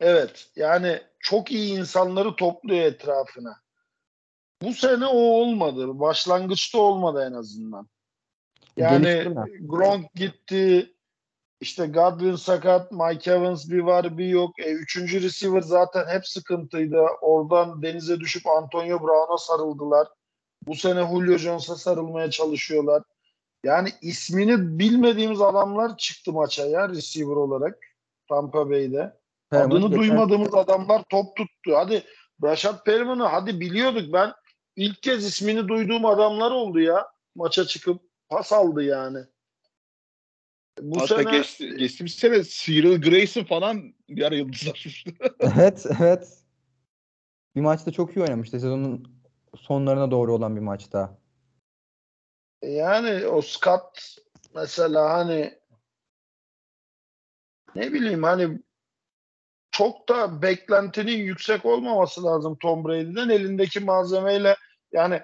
Evet. Yani çok iyi insanları topluyor etrafına. Bu sene o olmadı. Başlangıçta olmadı en azından. Yani Gronk gitti. İşte Godwin sakat, Mike Evans bir var bir yok. E, üçüncü receiver zaten hep sıkıntıydı. Oradan denize düşüp Antonio Brown'a sarıldılar. Bu sene Julio Jones'a sarılmaya çalışıyorlar. Yani ismini bilmediğimiz adamlar çıktı maça ya receiver olarak Tampa Bay'de. Perman Adını geçen... duymadığımız adamlar top tuttu. Hadi Rashad Perriman'ı hadi biliyorduk. Ben ilk kez ismini duyduğum adamlar oldu ya maça çıkıp pas aldı yani. Bu Hatta sene geçti, geçtiğimiz sene Cyril Grayson falan bir ara yıldızlar. evet, evet. Bir maçta çok iyi oynamıştı. Sezonun sonlarına doğru olan bir maçta. Yani o Scott mesela hani ne bileyim hani çok da beklentinin yüksek olmaması lazım Tom Brady'den elindeki malzemeyle yani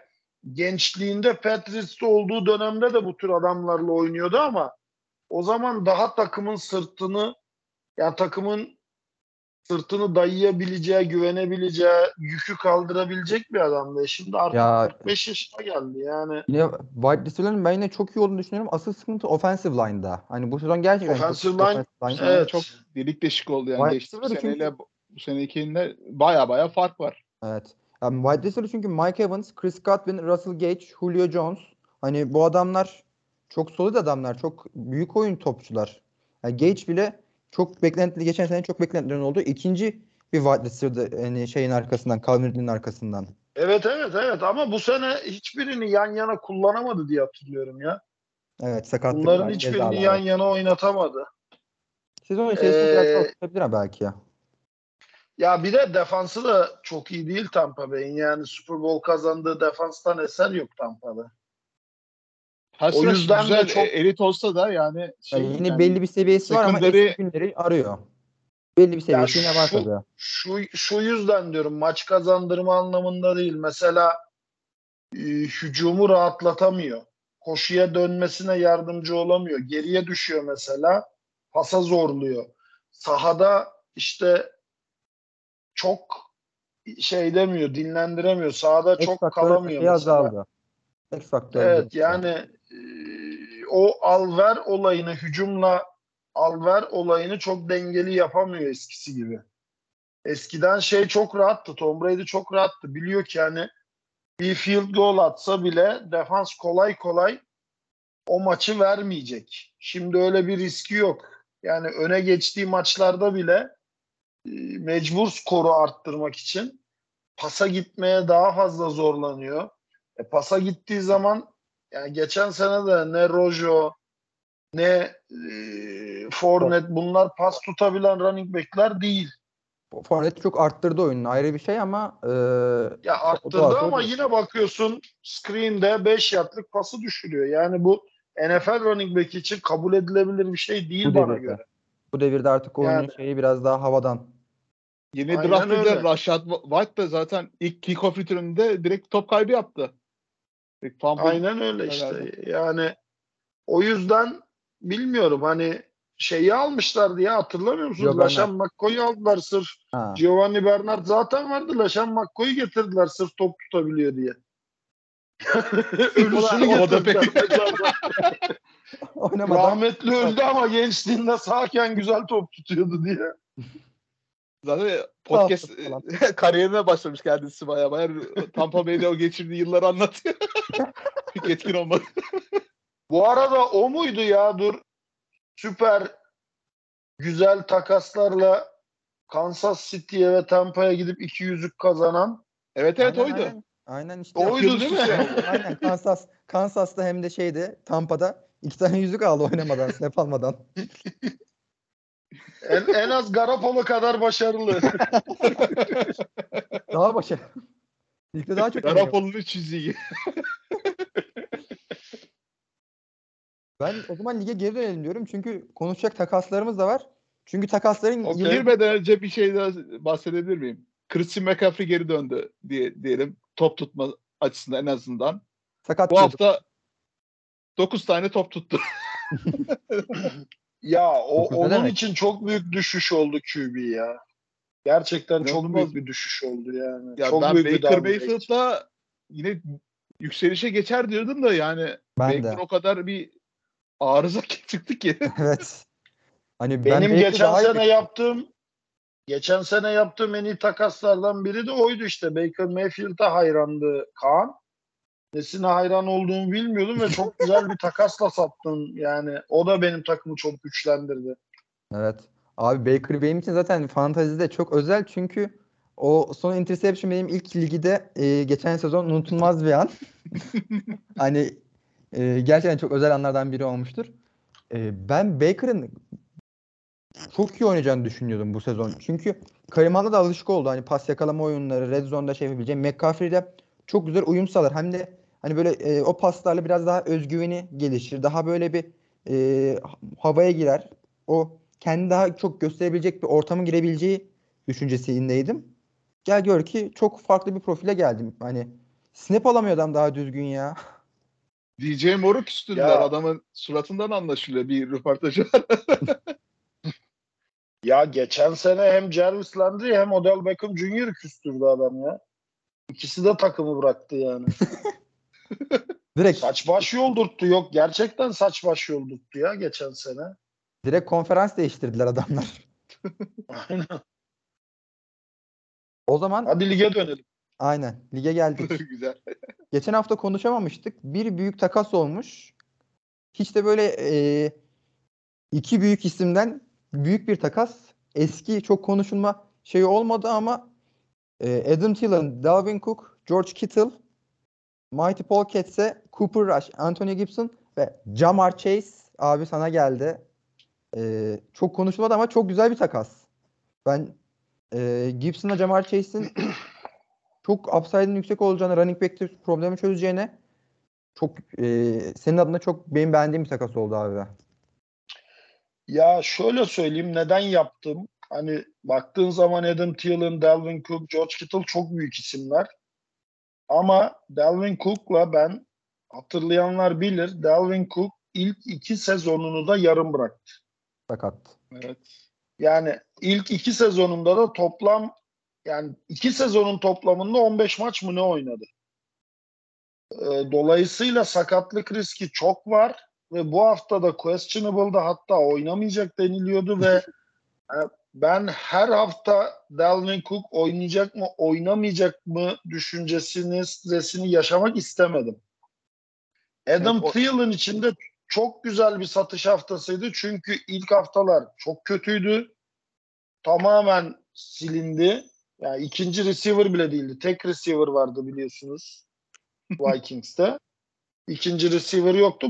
gençliğinde Patriots'ta olduğu dönemde de bu tür adamlarla oynuyordu ama o zaman daha takımın sırtını yani takımın sırtını dayayabileceği, güvenebileceği, yükü kaldırabilecek bir adamdı. Şimdi artık ya, 45 yaşına geldi yani. Yine wide receiver'ın ben yine çok iyi olduğunu düşünüyorum. Asıl sıkıntı offensive line'da. Hani bu sezon gerçekten offensive line, offensive line evet. çok delik deşik oldu yani. Geçtiğimiz seneyle çünkü... bu senekinde baya baya fark var. Evet. Yani wide receiver çünkü Mike Evans, Chris Godwin, Russell Gage, Julio Jones. Hani bu adamlar çok solid adamlar. Çok büyük oyun topçular. Yani Gage bile çok beklentili geçen sene çok beklentilerin olduğu ikinci bir wide receiver'dı yani şeyin arkasından, Calvin arkasından. Evet evet evet ama bu sene hiçbirini yan yana kullanamadı diye hatırlıyorum ya. Evet sakatlık Bunların hiçbirini yan yana oynatamadı. Sezon içerisinde ee, biraz tutabilir belki ya. Ya bir de defansı da çok iyi değil Tampa Bay'in. Yani Super Bowl kazandığı defanstan eser yok Tampa'da. Her o yüzden güzel, de çok elit olsa da yani, şey, yani yine yani, belli bir seviyesi var ama eski günleri arıyor. Belli bir seviyesi yine var tabii. Şu, şu yüzden diyorum maç kazandırma anlamında değil. Mesela e, hücumu rahatlatamıyor. Koşuya dönmesine yardımcı olamıyor. Geriye düşüyor mesela. Pasa zorluyor. Sahada işte çok şey demiyor, dinlendiremiyor. Sahada çok kalamıyor. Azaldı. Evet yani e, o alver olayını hücumla alver olayını çok dengeli yapamıyor eskisi gibi. Eskiden şey çok rahattı. Tom Brady çok rahattı. Biliyor ki yani bir field goal atsa bile defans kolay kolay o maçı vermeyecek. Şimdi öyle bir riski yok. Yani öne geçtiği maçlarda bile e, mecbur skoru arttırmak için pasa gitmeye daha fazla zorlanıyor. E, pasa gittiği zaman yani geçen sene de ne Rojo ne e, Fournette bunlar pas tutabilen running back'ler değil. Fournette çok arttırdı oyununu ayrı bir şey ama e, ya arttırdı ama yine bakıyorsun screen'de 5 yardlık pası düşürüyor. Yani bu NFL running back için kabul edilebilir bir şey değil bu bana devirde. göre. Bu devirde artık oyunun Yani- şeyi biraz daha havadan. Yeni Aynen draft öyle. edilen Rashad White da zaten ilk kickoff return'ünde direkt top kaybı yaptı. Fumble Aynen öyle herhalde. işte. Yani o yüzden bilmiyorum hani şeyi almışlar diye hatırlamıyor musunuz? Giovanni. Laşan McCoy'u aldılar sırf. Ha. Giovanni Bernard zaten vardı. Laşan McCoy'u getirdiler sırf top tutabiliyor diye. Ölüsünü O da pek- getirdiler. Oynamadan Rahmetli öldü ama gençliğinde sağken güzel top tutuyordu diye. Zaten podcast falan. kariyerine başlamış kendisi baya baya. Tampa Bay'de o geçirdiği yılları anlatıyor. Pek etkin olmadı. Bu arada o muydu ya dur süper güzel takaslarla Kansas City'ye ve Tampa'ya gidip iki yüzük kazanan Evet evet Aynen, oydu. Aynen, aynen işte. oydu değil mi? Aynen Kansas Kansas'ta hem de şeyde Tampa'da iki tane yüzük aldı oynamadan, snap almadan. En, en az Garapolo kadar başarılı. Daha başarılı. Ligde daha çok. Garapolo'nun çiziği. Ben o zaman lige geri dönelim diyorum. Çünkü konuşacak takaslarımız da var. Çünkü takasların Okey. yılı- Girmeden önce bir şey daha bahsedebilir miyim? Christian McCaffrey geri döndü diye diyelim. Top tutma açısından en azından. sakat Bu hafta 9 tane top tuttu. ya o ne onun demek? için çok büyük düşüş oldu QB ya. Gerçekten çok İnanılmaz. büyük bir düşüş oldu yani. Ya çok ben büyük bir Baker. Mayfield'la yine yükselişe geçer diyordum da yani Ben Baker de. o kadar bir arıza çıktı ki. Evet. Hani ben Benim belki geçen sene yaptığım geçen sene yaptığım en iyi takaslardan biri de oydu işte. Baker Mayfield'a hayrandı Kaan. Nesine hayran olduğumu bilmiyordum ve çok güzel bir takasla sattım. Yani o da benim takımı çok güçlendirdi. Evet. Abi Baker benim için zaten fantazide çok özel çünkü o son interception benim ilk ligde e, geçen sezon unutulmaz bir an. hani e, gerçekten çok özel anlardan biri olmuştur. E, ben Baker'ın çok iyi oynayacağını düşünüyordum bu sezon. Çünkü Karim Hunt'a da alışık oldu. Hani pas yakalama oyunları, red zone'da şey yapabileceği. McCaffrey de çok güzel uyum sağlar. Hem de hani böyle e, o paslarla biraz daha özgüveni gelişir. Daha böyle bir e, havaya girer. O kendi daha çok gösterebilecek bir ortamın girebileceği düşüncesindeydim. Gel gör ki çok farklı bir profile geldim. Hani snap alamıyor adam daha düzgün ya. DJ Moore'u küstürdüler. Ya. Adamın suratından anlaşılıyor bir röportajı var. Ya geçen sene hem Jarvis Landry hem Odell Beckham Jr. küstürdü adam ya. İkisi de takımı bıraktı yani. Direkt saç baş yoldurttu. Yok gerçekten saç baş yoldurttu ya geçen sene. direkt konferans değiştirdiler adamlar. Aynen. O zaman Hadi lige dönelim. aynen lige geldik. Güzel. Geçen hafta konuşamamıştık. Bir büyük takas olmuş. Hiç de böyle e, iki büyük isimden büyük bir takas. Eski çok konuşulma şeyi olmadı ama e, Adam Thielen, Dalvin Cook, George Kittle, Mighty Pockets'e Cooper Rush, Anthony Gibson ve Jamar Chase abi sana geldi. E, çok konuşulmadı ama çok güzel bir takas. Ben e, Gibson'la Jamar Chase'in çok upside'ın yüksek olacağını, running back'te problemi çözeceğine çok e, senin adına çok benim beğendiğim bir takas oldu abi. Ya şöyle söyleyeyim neden yaptım? Hani baktığın zaman Adam Thielen, Dalvin Cook, George Kittle çok büyük isimler. Ama Dalvin Cook'la ben hatırlayanlar bilir Dalvin Cook ilk iki sezonunu da yarım bıraktı. Sakat. Evet. Yani ilk iki sezonunda da toplam yani iki sezonun toplamında 15 maç mı ne oynadı? Ee, dolayısıyla sakatlık riski çok var. ve bu hafta da questionable'da hatta oynamayacak deniliyordu ve ben her hafta Dalvin Cook oynayacak mı oynamayacak mı düşüncesini stresini yaşamak istemedim. Adam Evet, Thielen için de çok güzel bir satış haftasıydı. Çünkü ilk haftalar çok kötüydü. Tamamen silindi. Yani ikinci receiver bile değildi. Tek receiver vardı biliyorsunuz Vikings'te. İkinci receiver yoktu.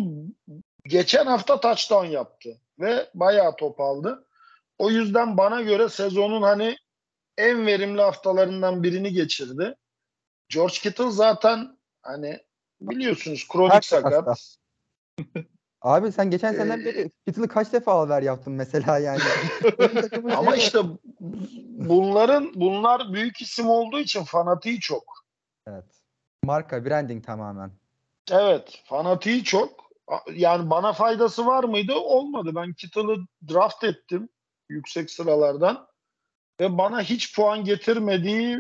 Geçen hafta touchdown yaptı ve bayağı top aldı. O yüzden bana göre sezonun hani en verimli haftalarından birini geçirdi. George Kittle zaten hani biliyorsunuz kronik Her sakat. Abi sen geçen seneden Ee, beri Kittle'ı kaç defa haber yaptın mesela yani. Ama işte bunların bunlar büyük isim olduğu için fanatiği çok. Evet. Marka, branding tamamen. Evet, fanatiği çok. Yani bana faydası var mıydı? Olmadı. Ben Kittle'ı draft ettim yüksek sıralardan ve bana hiç puan getirmediği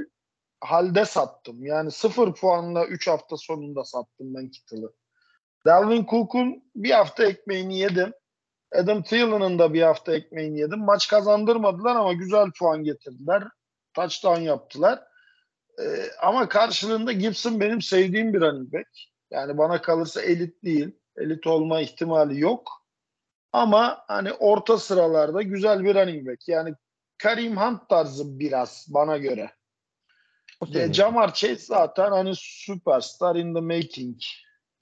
halde sattım. Yani sıfır puanla 3 hafta sonunda sattım ben Kittle'ı. Dalvin Cook'un bir hafta ekmeğini yedim. Adam Thielen'ın da bir hafta ekmeğini yedim. Maç kazandırmadılar ama güzel puan getirdiler. Touchdown yaptılar. Ee, ama karşılığında Gibson benim sevdiğim bir running back. Yani bana kalırsa elit değil. Elit olma ihtimali yok. Ama hani orta sıralarda güzel bir running back. Yani Karim Hunt tarzı biraz bana göre. E. Jamar Chase zaten hani superstar in the making.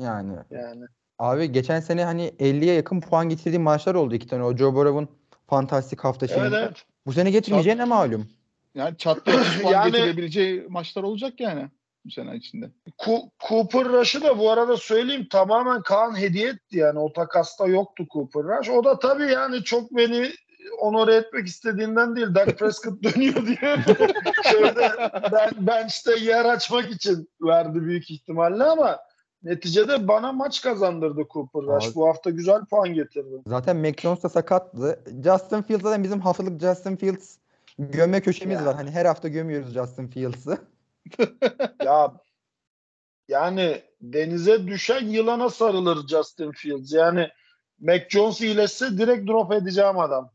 Yani Yani abi geçen sene hani 50'ye yakın puan getirdiği maçlar oldu iki tane. O Joe Burrow'un fantastik hafta evet şeyinde. evet. Bu sene getirmeyeceğine malum. Yani çatlı 30 puan Yani- getirebileceği maçlar olacak yani bu sene içinde. Ku- Cooper Rush'ı da bu arada söyleyeyim tamamen Kaan hediye etti yani o takasta yoktu Cooper Rush. O da tabii yani çok beni onore etmek istediğinden değil. Dak Prescott dönüyor diye şöyle ben bench'te yer açmak için verdi büyük ihtimalle ama neticede bana maç kazandırdı Cooper Rush. Abi- Bu hafta güzel puan getirdi. Zaten Mac Jones da sakattı. Justin Fields zaten bizim haftalık Justin Fields gömme köşemiz Ya. var. Hani her hafta gömüyoruz Justin Fields'ı. Ya yani denize düşen yılana sarılır Justin Fields. Yani Mac Jones iyileşse direkt drop edeceğim adam.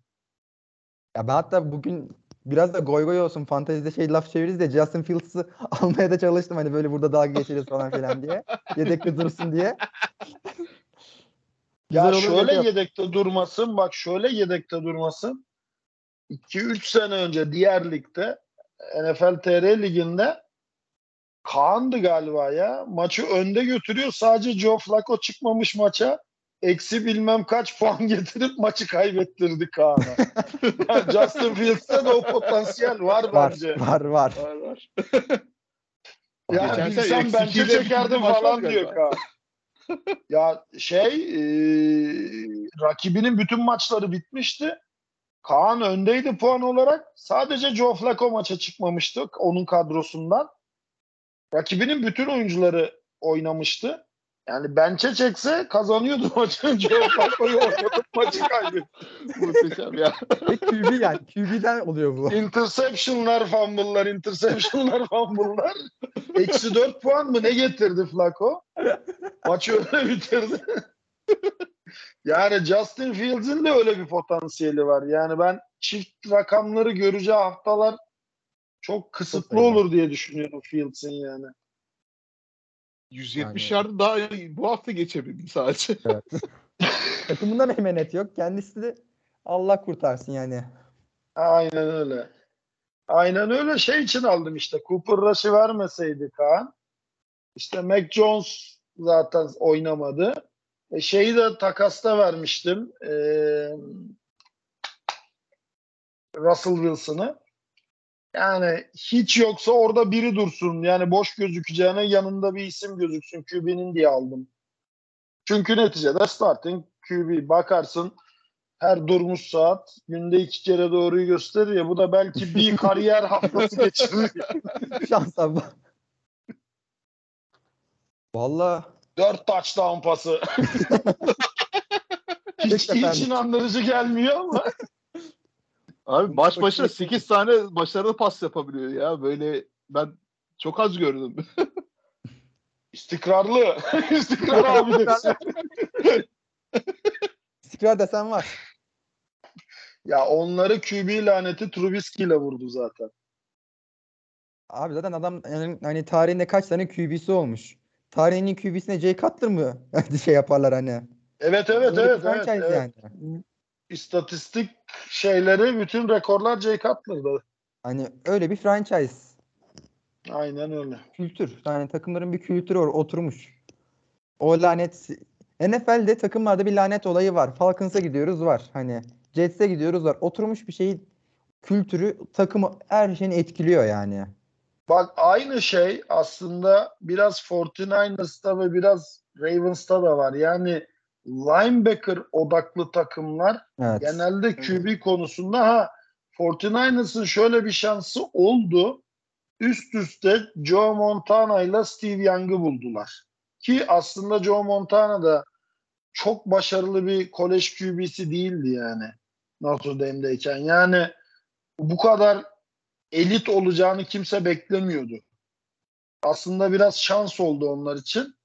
Ya ben hatta bugün biraz da goy goy olsun fantezide şey laf çeviririz de Justin Fields'ı almaya da çalıştım hani böyle burada dalga geçeriz falan filan diye. Yedekte dursun diye. Ya şöyle dedi. yedekte durmasın, bak şöyle yedekte durmasın. 2-3 sene önce diğer ligde NFL TR liginde Kaan'dı galiba ya. Maçı önde götürüyor. Sadece Joe Flacco çıkmamış maça. Eksi bilmem kaç puan getirip maçı kaybettirdi Kaan'a. Yani Justin Fields'te de o potansiyel var Var, bence. var, var. Var var. Ya Geçen bilsem bence çekerdim falan diyor. Kaan. ya şey e, rakibinin bütün maçları bitmişti. Kaan öndeydi puan olarak. Sadece Joe Flacco maça çıkmamıştı onun kadrosundan. Rakibinin bütün oyuncuları oynamıştı. Yani bench'e çekse kazanıyordu maçı. Joe Flacco'yu oynatıp maçı kaybetti. Muhteşem ya. Ve QB yani QB'den oluyor bu. Interception'lar, fumble'lar, interception'lar, fumble'lar. Eksi 4 puan mı ne getirdi Flacco? Maçı öyle bitirdi. yani Justin Fields'in de öyle bir potansiyeli var. Yani ben çift rakamları göreceği haftalar çok kısıtlı Çok olur diye düşünüyorum Fields'in yani. 170 Yani- yardı daha bu hafta geçebildi sadece. Takımında mehmenet yok. Kendisi de Allah kurtarsın yani. Aynen öyle. Aynen öyle şey için aldım işte. Cooper Rush'ı vermeseydi Kaan. İşte Mac Jones zaten oynamadı. E şeyi de takasta vermiştim. E, Russell Wilson'ı. Yani hiç yoksa orada biri dursun. Yani boş gözükeceğine yanında bir isim gözüksün QB'nin diye aldım. Çünkü neticede starting QB bakarsın her durmuş saat günde iki kere doğruyu gösterir ya bu da belki bir kariyer haftası geçirir. Şansa bak. Valla Dört touchdown pası. hiç, hiç inandırıcı gelmiyor ama Abi baş Çok başına çok 8 tane başarılı pas yapabiliyor ya. Böyle ben çok az gördüm. istikrarlı. İstikrar abidesi. İstikrar desen var. Ya onları QB laneti Trubisky ile vurdu zaten. Abi zaten adam yani, hani tarihinde kaç tane QB'si olmuş. Tarihin en iyi QB'sine Jay Cutler mı şey yaparlar hani? Evet evet Öyle evet evet, franchise evet. İstatistik şeyleri bütün rekorlar Jay Cutler'da. Hani öyle bir franchise. Aynen öyle. Kültür. Yani takımların bir kültürü or- oturmuş. O lanet NFL'de takımlarda bir lanet olayı var. Falcons'a gidiyoruz var. Hani Jets'e gidiyoruz var. Oturmuş bir şeyi kültürü takımı her şeyini etkiliyor yani. Bak aynı şey aslında biraz 49ers'ta ve biraz Ravens'ta da var. Yani linebacker odaklı takımlar Evet. genelde QB konusunda ha 49ers'ın şöyle bir şansı oldu. Üst üste Joe Montana ile Steve Young'ı buldular. Ki aslında Joe Montana da çok başarılı bir kolej QB'si değildi yani Notre Dame'deyken. Yani bu kadar elit olacağını kimse beklemiyordu. Aslında biraz şans oldu onlar için.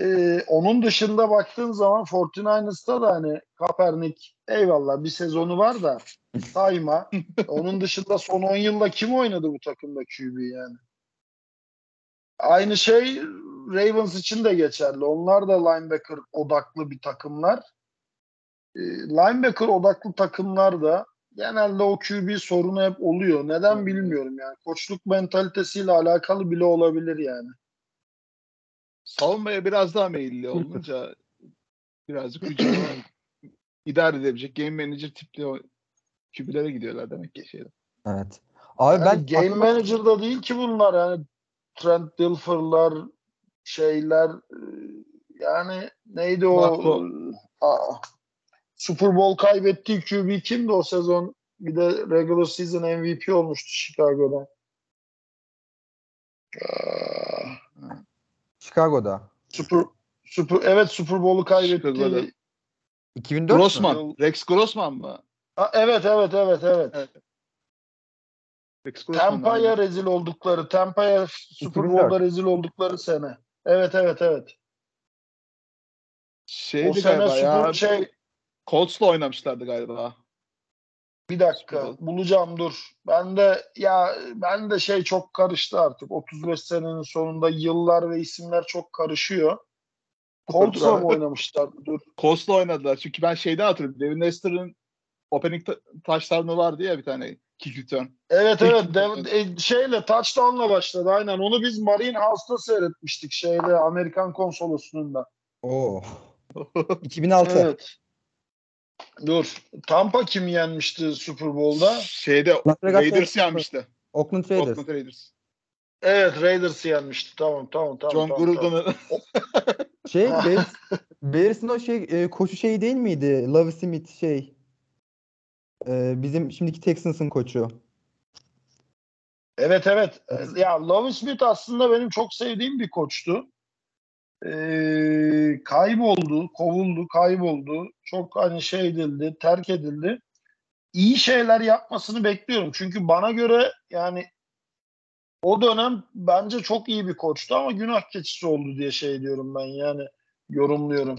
Ee, onun dışında baktığın zaman 49ers'ta da hani Kaepernick eyvallah bir sezonu var da sayma. onun dışında son 10 yılda kim oynadı bu takımda QB yani? Aynı şey Ravens için de geçerli. Onlar da linebacker odaklı bir takımlar. Ee, linebacker odaklı takımlar da genelde o QB sorunu hep oluyor. Neden bilmiyorum yani. Koçluk mentalitesiyle alakalı bile olabilir yani. Savunmaya biraz daha meyilli olunca birazcık hücumu idare edebilecek game manager tipli o QB'lere gidiyorlar demek ki şeyde. Evet. Abi Yani ben game aklıma- manager da değil ki bunlar yani Trent Dilfer'lar şeyler e, yani neydi o. Aa, Super Bowl kaybettiği QB kimdi o sezon? Bir de regular season MVP olmuştu Chicago'da. Aa, Chicago'da. Super Super evet Super Bowl'u Chicago'da. kaybetti. 2004 mü? Grossman. Rex Grossman mı? Ha, evet evet evet evet. Evet. Rex Grossman. Tampa'ya rezil oldukları, Tampa'ya Super 2004. Bowl'da rezil oldukları sene. Evet evet evet. Şeydi o sene galiba Super ya. şey Colts'la oynamışlardı galiba. Bir dakika Bowl. bulacağım dur. Ben de ya ben de şey çok karıştı artık. 35 senenin sonunda yıllar ve isimler çok karışıyor. Colts'la mı oynamışlar? Dur. Colts'la oynadılar. Çünkü ben şeyden hatırlıyorum. Devin Lester'ın opening ta- touchdown'u vardı ya bir tane kick return. Evet İlk- evet Dev- e, şeyle touchdown'la başladı aynen. Onu biz Marine House'ta seyretmiştik şeyde Amerikan konsolosluğunda. Oo. 2006. Evet. Dur. Tampa kim yenmişti Super Bowl'da? Şeyde Raiders yenmişti. Oakland Raiders. Oakland Raiders. Evet Raiders yenmişti. Tamam tamam tamam. John tamam, tamam. Gruden'ı Şey Bears, Bears'ın o şey e, koçu şey değil miydi? Love Smith şey. E, bizim şimdiki Texans'ın koçu. Evet evet. Ya Lovie Smith aslında benim çok sevdiğim bir koçtu. Ee, kayboldu, kovuldu, kayboldu. Çok hani şey edildi, terk edildi. İyi şeyler yapmasını bekliyorum. Çünkü bana göre yani o dönem bence çok iyi bir koçtu ama günah keçisi oldu diye şey diyorum ben yani yorumluyorum.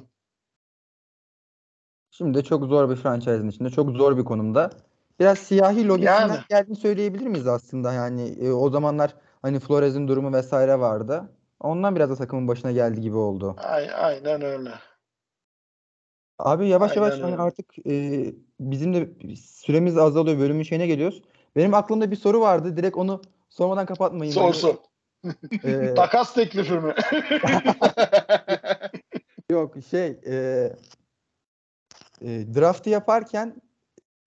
Şimdi de çok zor bir franchise'ın içinde. Çok zor bir konumda. Biraz siyahi lobisinden Yani. geldiğini söyleyebilir miyiz aslında? Yani e, o zamanlar hani Flores'in durumu vesaire vardı. Ondan biraz da takımın başına geldi gibi oldu. Ay, aynen öyle. Abi yavaş Aynen yavaş hani artık e, bizim de süremiz azalıyor. Bölümün şeyine geliyoruz. Benim aklımda bir soru vardı. Direkt onu sormadan kapatmayın. Sor Hani, sor. e, Takas teklifi mi? Yok şey e, e, draftı yaparken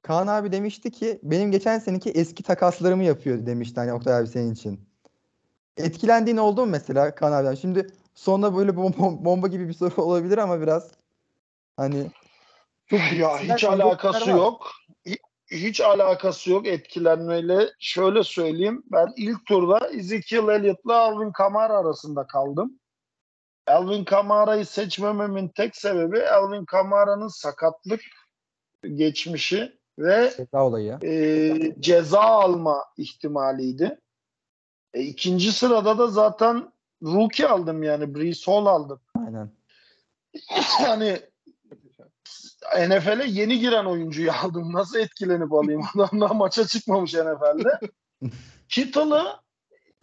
Kaan abi demişti ki benim geçen seneki eski takaslarımı yapıyor demişti hani Oktay abi senin için. Etkilendiğin oldu mu mesela Kaan abiden? Şimdi sonunda böyle bom- bomba gibi bir soru olabilir ama biraz hani çok Ya hiç alakası yok. Hi- Hiç alakası yok etkilenmeyle. Şöyle söyleyeyim. Ben ilk turda Ezekiel Elliott'la Alvin Kamara arasında kaldım. Alvin Kamara'yı seçmememin tek sebebi Alvin Kamara'nın sakatlık geçmişi ve Ceza olayı. e, ceza alma ihtimaliydi. E, ikinci sırada da zaten rookie aldım yani Brees Hall aldım. Aynen. hani NFL'e yeni giren oyuncuyu aldım. Nasıl etkilenip alayım? Adam daha maça çıkmamış NFL'de. Kittle'ı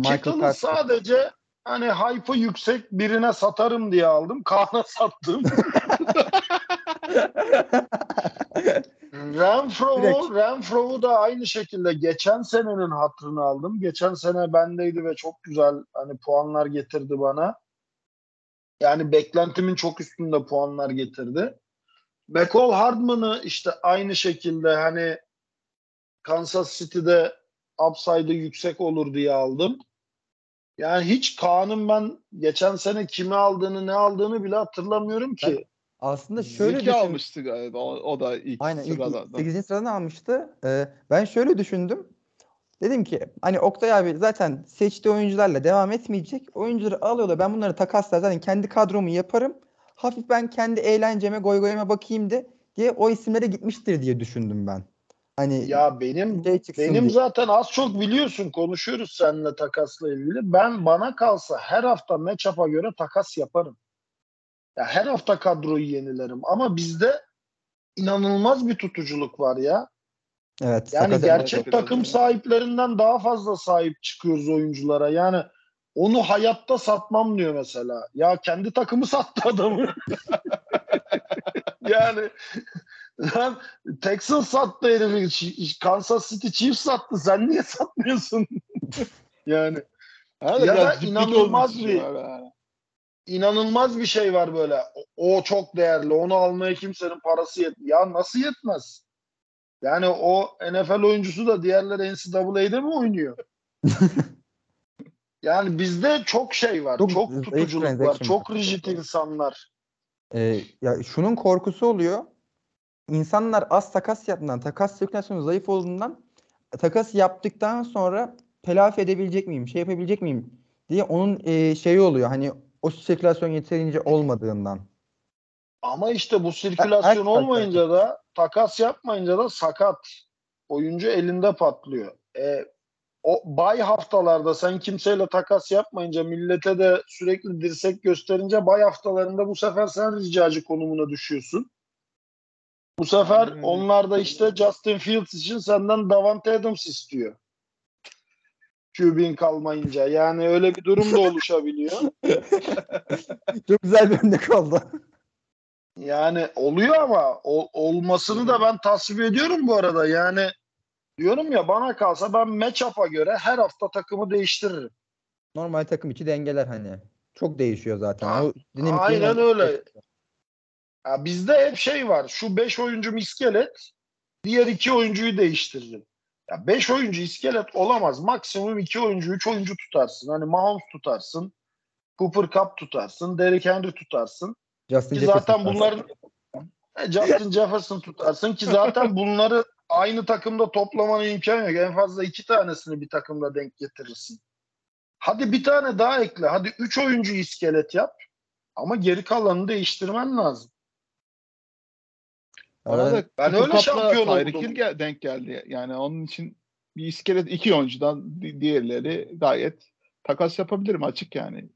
Kittle'ı sadece hani hype'ı yüksek birine satarım diye aldım. Kaan'a sattım. Renfro'u Renfro'u da aynı şekilde geçen senenin hatırını aldım. Geçen sene bendeydi ve çok güzel hani puanlar getirdi bana. Yani beklentimin çok üstünde puanlar getirdi. McCall Hardman'ı işte aynı şekilde hani Kansas City'de upside'ı yüksek olur diye aldım. Yani hiç Kaan'ın ben geçen sene kimi aldığını ne aldığını bile hatırlamıyorum ki. Aslında şöyle Zeki düşün... almıştı galiba o, o da ilk Aynen, sırada. Ilk 8. sıradan almıştı. Ee, ben şöyle düşündüm. Dedim ki hani Oktay abi zaten seçtiği oyuncularla devam etmeyecek. Oyuncuları alıyorlar. Ben bunları takaslar zaten kendi kadromu yaparım. Hafif ben kendi eğlenceme, goy goyama bakayım de diye o isimlere gitmiştir diye düşündüm ben. Hani ya benim şey benim diye. zaten az çok biliyorsun konuşuyoruz seninle takasla ilgili. Ben bana kalsa her hafta matchup'a göre takas yaparım. Ya her hafta kadroyu yenilerim ama bizde inanılmaz bir tutuculuk var ya. Evet. Yani gerçek takım yani. sahiplerinden daha fazla sahip çıkıyoruz oyunculara. Yani onu hayatta satmam diyor mesela. Ya kendi takımı sattı adamı. yani Lan Texas sattı herifi. Kansas City Chiefs sattı. Sen niye satmıyorsun? yani. ya da inanılmaz bir inanılmaz bir şey var böyle. O, o çok değerli. Onu almaya kimsenin parası yetmiyor. Ya nasıl yetmez? Yani o NFL oyuncusu da diğerleri NCAA'de mi oynuyor? yani bizde çok şey var. Çok, çok tutuculuk var. Çok rigid insanlar. Ee, ya şunun korkusu oluyor insanlar az takas yaptığından, takas sirkülasyonu zayıf olduğundan takas yaptıktan sonra telafi edebilecek miyim, şey yapabilecek miyim diye onun e, şeyi oluyor. Hani o sirkülasyon yeterince olmadığından. Ama işte bu sirkülasyon olmayınca da takas yapmayınca da sakat. Oyuncu elinde patlıyor. E, o bay haftalarda sen kimseyle takas yapmayınca millete de sürekli dirsek gösterince bay haftalarında bu sefer sen ricacı konumuna düşüyorsun. Bu sefer hmm. onlar da işte Justin Fields için senden Davante Adams istiyor. QB'in kalmayınca. Yani öyle bir durum da oluşabiliyor. Çok güzel bir örnek oldu. Yani oluyor ama o, olmasını da ben tasvip ediyorum bu arada. Yani diyorum ya bana kalsa ben matchup'a göre her hafta takımı değiştiririm. Normal takım içi dengeler hani. Çok değişiyor zaten. Ha, o aynen öyle. Ya bizde hep şey var. Şu 5 oyuncu iskelet, diğer iki oyuncuyu değiştiririm. Ya 5 oyuncu iskelet olamaz. Maksimum 2 oyuncu, 3 oyuncu tutarsın. Hani Mahomes tutarsın. Cooper Cup tutarsın. Derrick Henry tutarsın. Justin ki zaten bunların e, Justin Jefferson tutarsın ki zaten bunları aynı takımda toplamanın imkanı yok. En fazla iki tanesini bir takımda denk getirirsin. Hadi bir tane daha ekle. Hadi üç oyuncu iskelet yap. Ama geri kalanını değiştirmen lazım. Ona da ben öyle şampiyon gel, denk geldi. Yani onun için bir iskelet iki oyuncudan diğerleri gayet takas yapabilirim açık yani.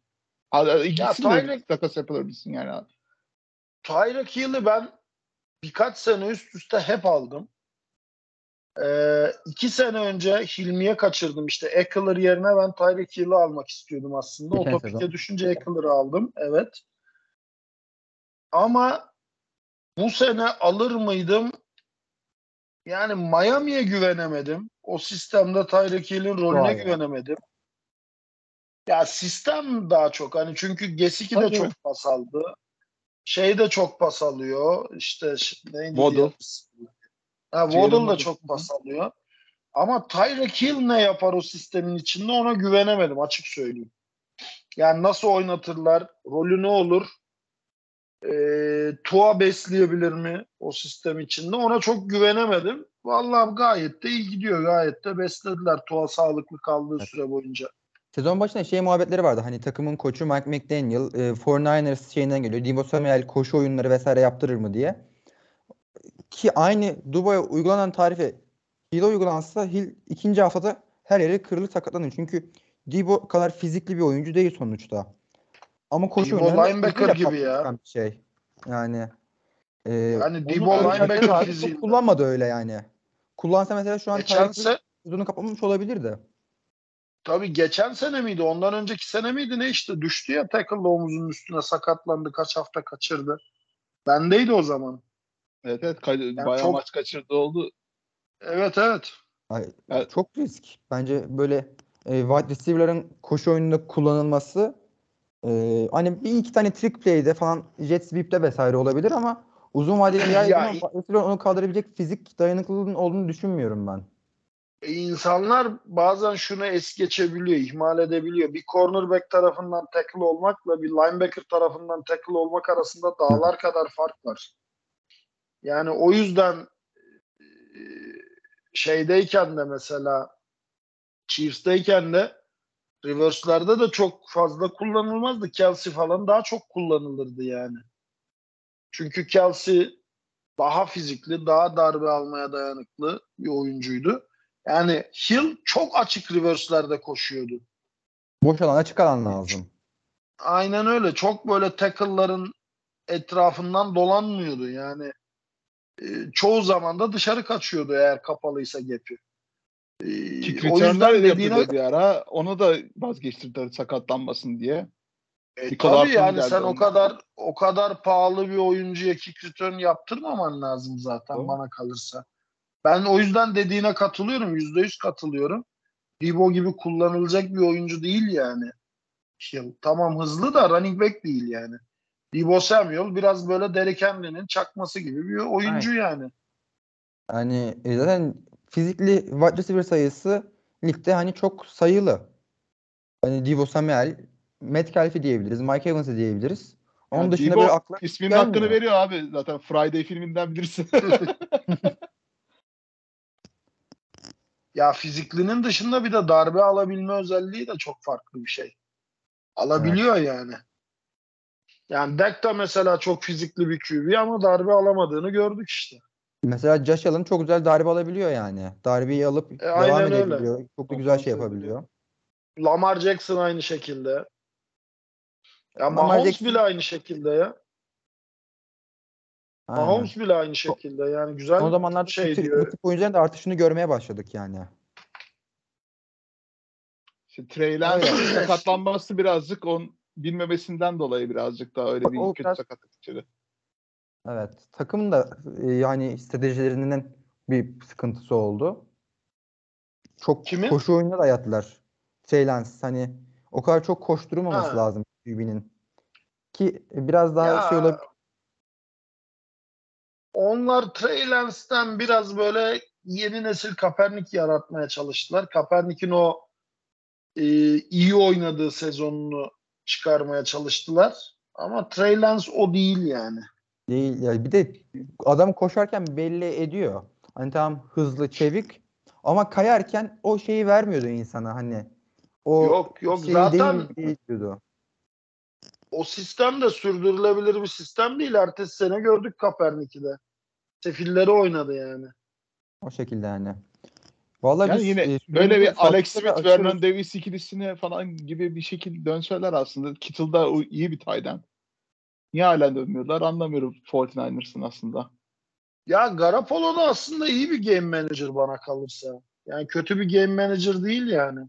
İkisini ya, Tyreek, takas yapabilirsin yani. Tyreek Hill'i ben birkaç sene üst üste hep aldım. Ee, iki sene önce Hilmi'ye kaçırdım. İşte Eckler yerine ben Tyreek Hill'i almak istiyordum aslında. O topike düşünce Eckler'ı aldım. Evet. Ama bu sene alır mıydım? Yani Miami'ye güvenemedim. O sistemde Tyreek Hill'in rolüne Vay güvenemedim. Ya sistem daha çok hani çünkü Gesicki de çok pas aldı. Şey de çok pas alıyor. İşte neydi? Waddle. Ha, Waddle da çok pas alıyor. Ama Tyreek Hill ne yapar o sistemin içinde ona güvenemedim açık söyleyeyim. Yani nasıl oynatırlar, rolü ne olur e, Tua besleyebilir mi o sistem içinde? Ona çok güvenemedim. Vallahi gayet de iyi gidiyor. Gayet de beslediler Tua sağlıklı kaldığı evet. süre boyunca. Sezon başında şey muhabbetleri vardı. Hani takımın koçu Mike McDaniel e, 49ers şeyinden geliyor. Debo Samuel koşu oyunları vesaire yaptırır mı diye. Ki aynı Dubai'ye uygulanan tarife Hill'e uygulansa Hill ikinci haftada her yere kırılıp sakatlanır. Çünkü Debo kadar fizikli bir oyuncu değil sonuçta. Ama koşu Timo linebacker gibi ya. Bir şey. Yani Ee, Yani Debo linebacker çok kullanmadı öyle yani. Kullansa mesela şu an Geçen se uzunu kapamış olabilirdi. tabii geçen sene miydi? Ondan önceki sene miydi? Ne işte düştü ya tackle'la omuzunun üstüne sakatlandı. Kaç hafta kaçırdı. Bendeydi o zaman. Evet evet kay- bayağı çok- maç kaçırdı oldu. Evet evet. Ay, Evet. Çok risk. Bence böyle e, wide receiver'ların koşu oyununda kullanılması e, hani bir iki tane trick play'de falan jet sweep'te vesaire olabilir ama uzun vadeli bir Ya, receiver onu kaldırabilecek fizik dayanıklılığın olduğunu düşünmüyorum ben. E, insanlar bazen şunu es geçebiliyor, ihmal edebiliyor. Bir cornerback tarafından tackle olmakla bir linebacker tarafından tackle olmak arasında dağlar kadar fark var. Yani o yüzden şeydeyken de mesela Chiefs'teyken de reverse'lerde de çok fazla kullanılmazdı. Kelsey falan daha çok kullanılırdı yani. Çünkü Kelsey daha fizikli, daha darbe almaya dayanıklı bir oyuncuydu. Yani Hill çok açık reverse'lerde koşuyordu. Boş alana açık alan lazım. Aynen öyle. Çok böyle tackle'ların etrafından dolanmıyordu. Yani e, çoğu zaman da dışarı kaçıyordu eğer kapalıysa gap'i. Kick o yüzden dediğine bir ara. Onu da vazgeçtirdiler sakatlanmasın diye. e, tabii yani sen o ondan. kadar o kadar pahalı bir oyuncuya kick return yaptırmaman lazım zaten Doğru. bana kalırsa. Ben o yüzden dediğine katılıyorum. Yüzde yüz katılıyorum. Debo gibi kullanılacak bir oyuncu değil yani. Hill. Tamam hızlı da running back değil yani. Debo Samuel biraz böyle Derrick Henry'nin çakması gibi bir oyuncu yani. Yani e, zaten fizikli wide receiver sayısı ligde hani çok sayılı. Hani Divo Samuel, Metcalf'i diyebiliriz, Mike Evans'ı diyebiliriz. Onun Yani dışında Debo böyle akla İsminin gelmiyor. hakkını veriyor abi. Zaten Friday filminden bilirsin. Ya fiziklinin dışında bir de darbe alabilme özelliği de çok farklı bir şey. Alabiliyor yani. Yani Dak da mesela çok fizikli bir QB ama darbe alamadığını gördük işte. Mesela Josh Allen çok güzel darbe alabiliyor yani. Darbeyi alıp E, devam aynen öyle. edebiliyor. Çok da güzel şey Kontrol yapabiliyor. Lamar Jackson aynı şekilde. Ya Lamar Mahomes Jackson- bile aynı şekilde ya. Aynen. Mahomes bile aynı şekilde. Yani güzel Son zamanlarda şey bu, tip, diyor. bu tip oyuncuların da artışını görmeye başladık yani. İşte Trey sakatlanması birazcık on bilmemesinden dolayı birazcık daha öyle bir O kötü sakatlık içeri. Evet. Takımın da e, yani stratejilerinin bir sıkıntısı oldu. Çok Kimin? koşu oyununa da yattılar. Trey Lance hani o kadar çok koşturmaması Ha. lazım QB'nin. Ki biraz daha Ya, şey olabilir. Onlar Trey Lance'den biraz böyle yeni nesil Kaepernick yaratmaya çalıştılar. Kaepernick'in o e, iyi oynadığı sezonunu çıkarmaya çalıştılar. Ama Trey Lance o değil yani. Değil ya bir de adam koşarken belli ediyor. Hani tamam hızlı, çevik ama kayarken o şeyi vermiyordu insana hani. O Yok, yok. şeyi Zaten- değil, diyordu. O sistem de sürdürülebilir bir sistem değil. Ertesi sene gördük Kaepernick'i de. Sefilleri oynadı yani. O şekilde yani. Vallahi Yani biz, yine e, böyle bir Alex Smith. Vernon Davis ikilisine falan gibi bir şekilde dönseler aslında. Kittle da o- iyi bir tayden. Niye hala dönmüyorlar anlamıyorum 49ers'ın aslında. Ya Garoppolo da aslında iyi bir game manager bana kalırsa. Yani kötü bir game manager değil yani.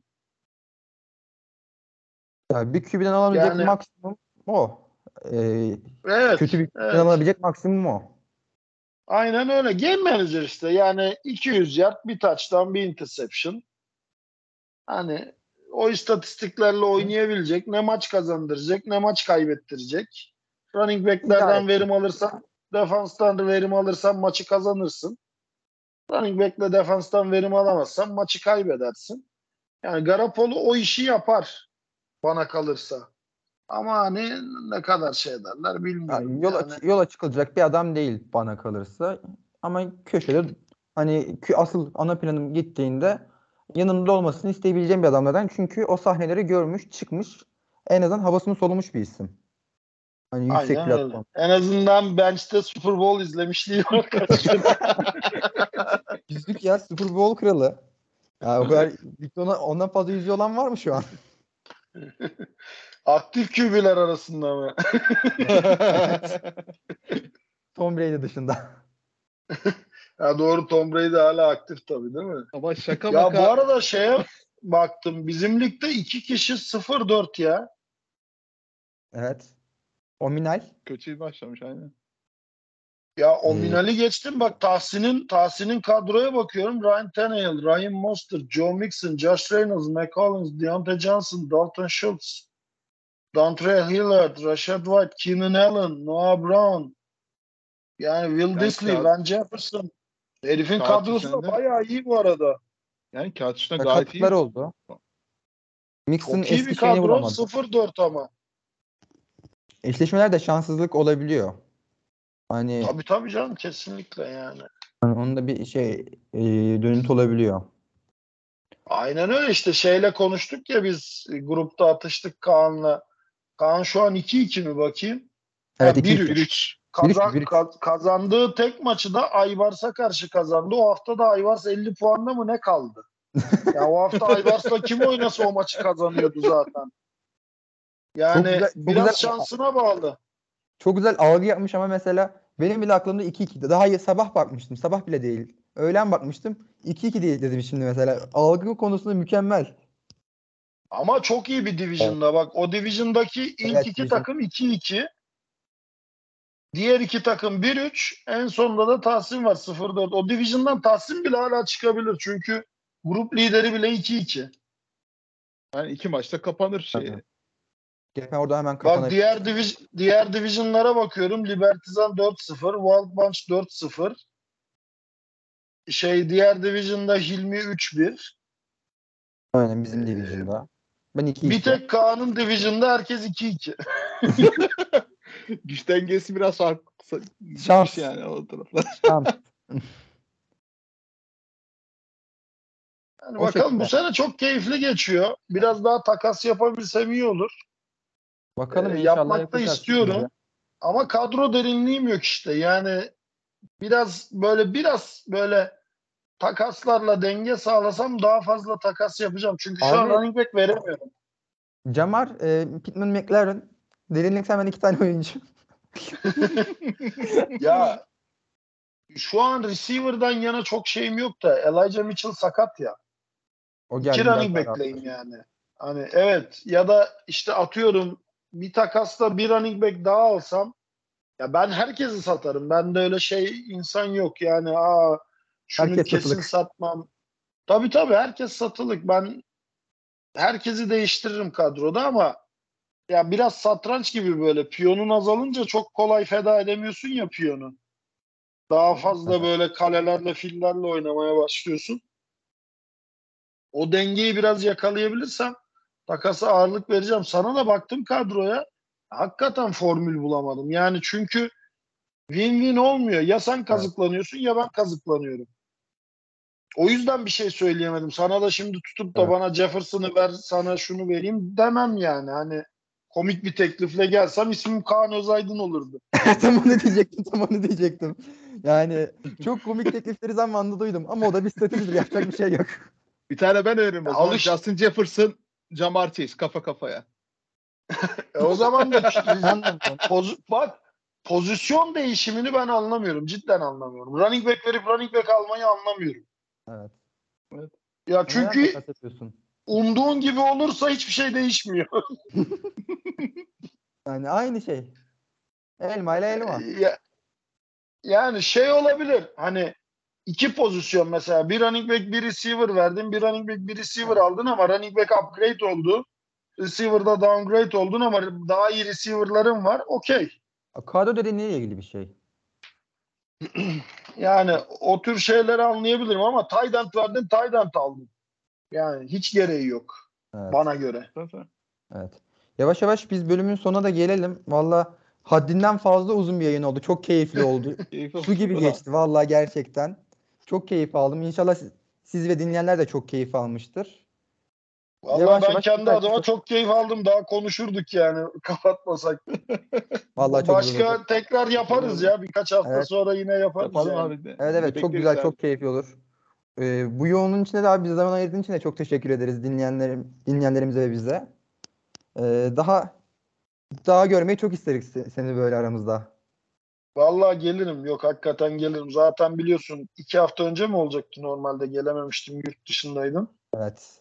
Ya bir QB'den alabilecek Yani- maksimum o. Ee, Evet. kötü bir QB'den evet. alabilecek maksimum o. Aynen öyle. Game manager işte. Yani 200 yard, bir touchdown, bir interception. Hani o istatistiklerle oynayabilecek, ne maç kazandıracak, ne maç kaybettirecek. Running back'lerden verim alırsan, defanstan verim alırsan maçı kazanırsın. Running back'le defanstan verim alamazsan maçı kaybedersin. Yani Garoppolo o işi yapar bana kalırsa. Ama hani ne kadar şey ederler Yani bilmiyorum. yola, yani. yola çıkılacak bir adam değil bana kalırsa. Ama köşede hani asıl ana planım gittiğinde yanımda olmasını isteyebileceğim bir adamlardan. Çünkü o sahneleri görmüş, çıkmış. En azından havasını solumuş bir isim. Hani yüksek Aynen öyle. platform. En azından bench'te Super Bowl izlemişliği kere. Yüzlük ya Super Bowl kralı. Ya o kadar ona, ondan fazla yüzüğü olan var mı şu an? Aktif QB'ler arasında mı? Tom Brady dışında. Ya doğru Tom Brady hala aktif tabii değil mi? Ama şaka Ya maka bu arada şeye baktım. Bizim ligde iki kişi 0-4 ya. Evet. Ominal. kötü başlamış aynen. Ya Hmm. Minal'i geçtim bak Tahsin'in Tahsin'in kadroya bakıyorum. Ryan Tannehill, Ryan Mostert, Joe Mixon, Josh Reynolds, McCollins, Deontay Johnson, Dalton Schultz, Dontre Hillard, Rashad White, Keenan Allen, Noah Brown. Yani Will Yani Disley, kağıt- Van Jefferson. Herifin Kağıt kadrosu da bayağı iyi bu arada. Yani kağıt üstünde gayet iyi. Oldu. Mixon Çok iyi bir kadro. bulamadı. 0-4 ama. Eşleşmelerde şanssızlık olabiliyor. Hani Tabii tabii canım kesinlikle yani. hani onun da bir şey e, dönüntü olabiliyor. Aynen öyle işte şeyle konuştuk ya biz e, grupta atıştık Kaan'la. Kaan şu an 2-2 mi bakayım? Evet Ha, 2 bir 3. üç. Kazan, bir kaz- kazandığı tek maçı da Ayvars'a karşı kazandı. O hafta da Ayvars 50 puanda mı ne kaldı? ya o hafta Ayvars'la kim oynasa o maçı kazanıyordu zaten. Yani Çok güzel- çok biraz güzel- şansına bağlı. Çok güzel algı yapmış ama mesela benim bile aklımda 2-2'di. Daha iyi sabah bakmıştım. Sabah bile değil. Öğlen bakmıştım. 2-2 değil dedim şimdi mesela. Algı konusunda mükemmel. Ama çok iyi bir division'da bak. O division'daki ilk Evet, iki division. takım 2-2. Diğer iki takım 1-3. En sonunda da Tahsin var 0-4. O division'dan Tahsin bile hala çıkabilir. Çünkü grup lideri bile 2-2. Yani iki maçta kapanır şey. Tabii. Gepen orada hemen Bak kapanabilir. diğer diviz diğer division'lara bakıyorum. Libertizan 4-0, Wild Bunch 4-0. Şey diğer division'da Hilmi 3-1. Aynen bizim division'da. Ben 2-2. Bir tek Kaan'ın division'da herkes 2-2. Güç dengesi biraz farklı. Şans. yani o taraflar. Tamam. Yani O bakalım şekilde. bu sene çok keyifli geçiyor. Biraz daha takas yapabilsem iyi olur. Bakalım inşallah yapmak da istiyorum. şimdi. Ama kadro derinliğim yok işte. Yani biraz böyle biraz böyle takaslarla denge sağlasam daha fazla takas yapacağım. Çünkü şu an Abi- running back veremiyorum. Camar, e, Pittman, McLaren. Derinlik hemen iki tane oyuncu. Ya şu an receiver'dan yana çok şeyim yok da Elijah Mitchell sakat ya. O geldi İki running back'leyim yani. Hani evet ya da işte atıyorum bir takasla bir running back daha alsam ya ben herkesi satarım. Ben de öyle şey insan yok yani aa şunu Herkes kesin satılık. satmam. Tabii tabii herkes satılık. Ben herkesi değiştiririm kadroda ama ya biraz satranç gibi böyle piyonun azalınca çok kolay feda edemiyorsun ya piyonu. Daha fazla böyle kalelerle fillerle oynamaya başlıyorsun. O dengeyi biraz yakalayabilirsem takasa ağırlık vereceğim. Sana da baktım kadroya. Hakikaten formül bulamadım. Yani çünkü win-win olmuyor. Ya sen kazıklanıyorsun ya ben kazıklanıyorum. O yüzden bir şey söyleyemedim. Sana da şimdi tutup da Evet. bana Jefferson'ı ver, sana şunu vereyim demem yani. Hani komik bir teklifle gelsem ismim Kaan Özaydın olurdu. tam onu diyecektim, tam onu diyecektim. Yani çok komik teklifleri zamanında duydum ama o da bir stratejidir. Yapacak bir şey yok. Bir tane ben zaman. Alış- Justin Jefferson, Jamar Chase kafa kafaya. E o zaman da. Poz- bak pozisyon değişimini ben anlamıyorum. Cidden anlamıyorum. Running back verip running back almayı anlamıyorum. Evet. Ya Neden çünkü umduğun gibi olursa hiçbir şey değişmiyor. Yani aynı şey. Elma ile elma. Ya- yani şey olabilir. Hani iki pozisyon mesela bir running back bir receiver verdin. Bir running back bir receiver aldın ama running back upgrade oldu. Receiver'da downgrade oldun ama daha iyi receiver'ların var. Okey. Kadro derinliğiyle ilgili bir şey. Yani o tür şeyleri anlayabilirim ama tight end verdin tight end aldın. Yani hiç gereği yok Evet. bana göre. Evet. Yavaş yavaş biz bölümün sonuna da gelelim. Valla haddinden fazla uzun bir yayın oldu. Çok keyifli oldu. Su gibi geçti valla gerçekten. Çok keyif aldım. İnşallah siz, siz ve dinleyenler de çok keyif almıştır. Vallahi Yavaş ben yavaş kendi adıma çok- çok keyif aldım. Daha konuşurduk yani kapatmasak. Vallahi çok Başka güzel tekrar yaparız ya. Birkaç hafta Evet. sonra yine yaparız Yapalım yani. abi. de. Evet evet çok güzel, abi. çok keyifli olur. Ee, bu yoğunluğun içinde de abi bize zaman ayırdığın için de çok teşekkür ederiz dinleyenlerim, dinleyenlerimize ve bize. Ee, daha daha görmeyi çok isteriz se- seni böyle aramızda. Vallahi gelirim. Yok hakikaten gelirim. Zaten biliyorsun iki hafta önce mi olacaktı normalde gelememiştim. Yurt dışındaydım. Evet.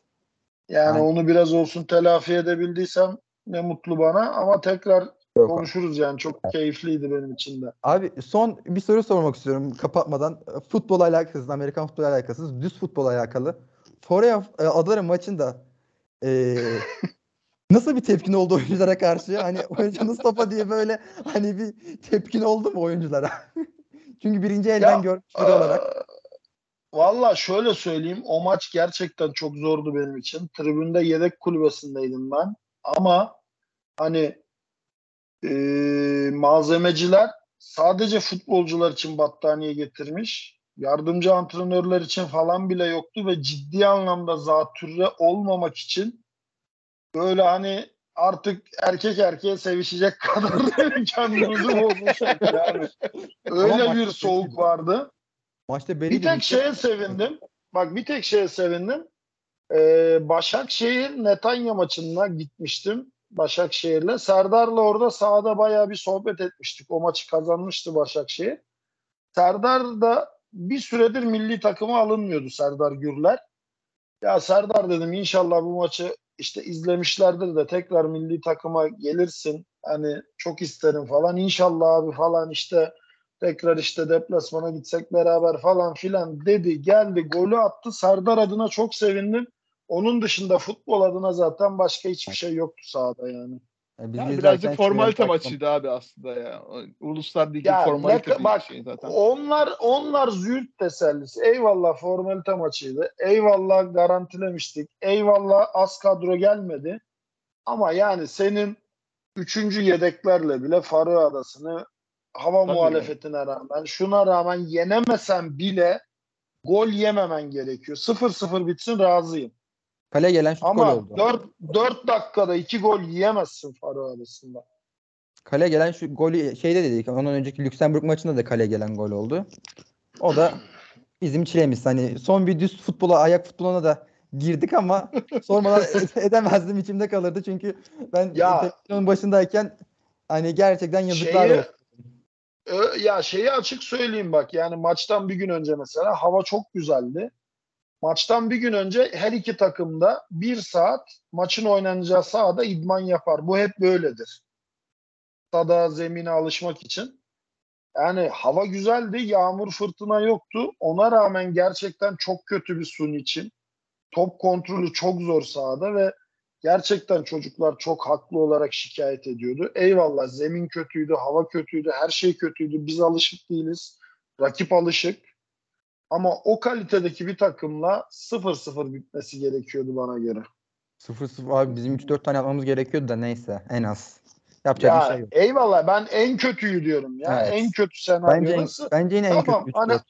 Yani Aynen. onu biraz olsun telafi edebildiysem ne mutlu bana ama tekrar Yok. konuşuruz yani. Çok keyifliydi benim için de. Abi son bir soru sormak istiyorum kapatmadan. Futbol alakasız, Amerikan futbol alakasız, düz futbol alakalı. Foreign e, Adaları maçında e, nasıl bir tepkin oldu oyunculara karşı? Hani oyuncunuz topa diye böyle hani bir tepkin oldu mu oyunculara? Çünkü birinci elden Ya, görmüş biri olarak. Valla şöyle söyleyeyim. O maç gerçekten çok zordu benim için. Tribünde yedek kulübesindeydim ben. Ama hani e, malzemeciler sadece futbolcular için battaniye getirmiş. Yardımcı antrenörler için falan bile yoktu ve ciddi anlamda zatürre olmamak için böyle hani artık erkek erkeğe sevişecek kadar kendimizi bozmuştuk yani. Öyle bir soğuk vardı. Maçta beri Bir tek şeye sevindim. Bak bir tek şeye sevindim. Ee, Başakşehir Netanya maçına gitmiştim. Başakşehir'le. Serdar'la orada sahada bayağı bir sohbet etmiştik. O maçı kazanmıştı Başakşehir. Serdar da bir süredir milli takıma alınmıyordu Serdar Gürler. Ya Serdar dedim inşallah bu maçı işte izlemişlerdir de tekrar milli takıma gelirsin. Hani çok isterim falan. İnşallah abi falan işte tekrar işte deplasmana gitsek beraber falan filan dedi. Geldi golü attı. Serdar adına çok sevindim. Onun dışında futbol adına zaten başka hiçbir şey yoktu sahada yani. Yani biz Yani izlerken birazcık formalite maçıydı abi aslında ya. Uluslar Ligi Ya formalite ne- bir bak, şey zaten. Onlar onlar züğürt tesellisi. Eyvallah formalite maçıydı. Eyvallah garantilemiştik. Eyvallah az kadro gelmedi. Ama yani senin üçüncü yedeklerle bile Faroe Adası'nı hava Tabii. muhalefetine rağmen şuna rağmen yenemesen bile gol yememen gerekiyor. 0-0 bitsin razıyım. Kaleye gelen şut gol Ama oldu. 4, 4 dakikada 2 gol yiyemezsin Faroe Adası'nda. Kaleye gelen şu golü şeyde dedik. Ondan önceki Lüksemburg maçında da kaleye gelen gol oldu. O da bizim çilemiz. Hani son bir düz futbola, ayak futboluna da girdik ama sormadan ed- edemezdim içimde kalırdı. Çünkü ben Ya- televizyonun başındayken hani gerçekten yazıklar Şeyi- olsun. Ö- ya şeyi açık söyleyeyim bak yani maçtan bir gün önce mesela hava çok güzeldi. Maçtan bir gün önce her iki takım da bir saat maçın oynanacağı sahada idman yapar. Bu hep böyledir. Stada zemine alışmak için. Yani hava güzeldi, yağmur fırtına yoktu. Ona rağmen gerçekten çok kötü bir sun için. Top kontrolü çok zor sahada ve gerçekten çocuklar çok haklı olarak şikayet ediyordu. Eyvallah zemin kötüydü, hava kötüydü, her şey kötüydü. Biz alışık değiliz. Rakip alışık. Ama o kalitedeki bir takımla 0-0 bitmesi gerekiyordu bana göre. 0-0 abi bizim 3-4 tane atmamız gerekiyordu da neyse en az. Yapacak Ya bir şey yok. eyvallah ben en kötüyü diyorum ya. Evet. En kötü Bence, senaryo en, nasıl? bence yine en Tamam, kötü hani 3-4.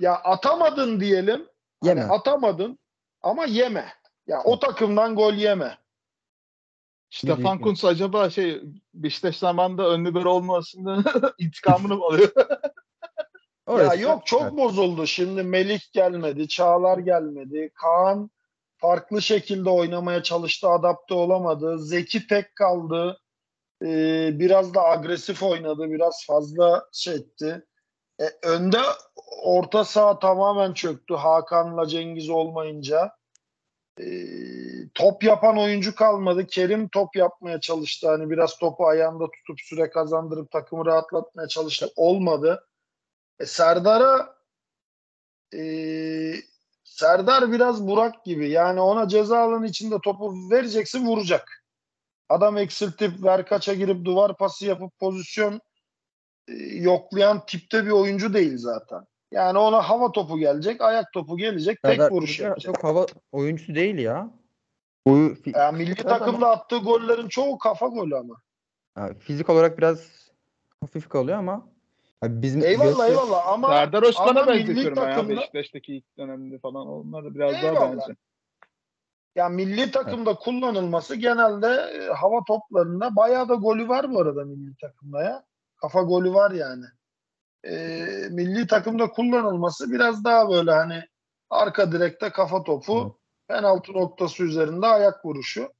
Ya atamadın diyelim. Yeme. Hani atamadın ama yeme. Ya o takımdan gol yeme. Stefan. Kuntz acaba şey Beşiktaş zamanında ön libero olmasının intikamını mı alıyor? Orası- ya yok çok Evet. bozuldu. Şimdi Melik gelmedi, Çağlar gelmedi. Kaan farklı şekilde oynamaya çalıştı, adapte olamadı. Zeki tek kaldı. Ee, biraz da agresif oynadı, biraz fazla şey etti. E, önde orta saha tamamen çöktü Hakan'la Cengiz olmayınca. E, top yapan oyuncu kalmadı. Kerim top yapmaya çalıştı. Hani biraz topu ayağında tutup süre kazandırıp takımı rahatlatmaya çalıştı. Olmadı. E, Serdar'a e, Serdar biraz Burak gibi. Yani ona ceza alanı içinde topu vereceksin vuracak. Adam eksiltip verkaça girip duvar pası yapıp pozisyon e, yoklayan tipte bir oyuncu değil zaten. Yani ona hava topu gelecek, ayak topu gelecek, tek Serdar vuruş Hoca yapacak. Çok hava oyuncusu değil ya. Boyu fi- Yani milli Evet ama- takımda attığı gollerin çoğu kafa golü ama. ya fizik olarak biraz hafif kalıyor ama abi bizim Eyvallah eyvallah ama Serdar Özkan'a milli benzetiyorum ben ya takımda- Beşiktaş'taki ilk döneminde falan. Onlar da biraz Eyvallah. daha benziyor. ya milli takımda kullanılması genelde e, hava toplarında bayağı da golü var bu arada milli takımda ya. Kafa golü var yani. E, milli takımda kullanılması biraz daha böyle hani arka direkte kafa topu Evet. penaltı noktası üzerinde ayak vuruşu.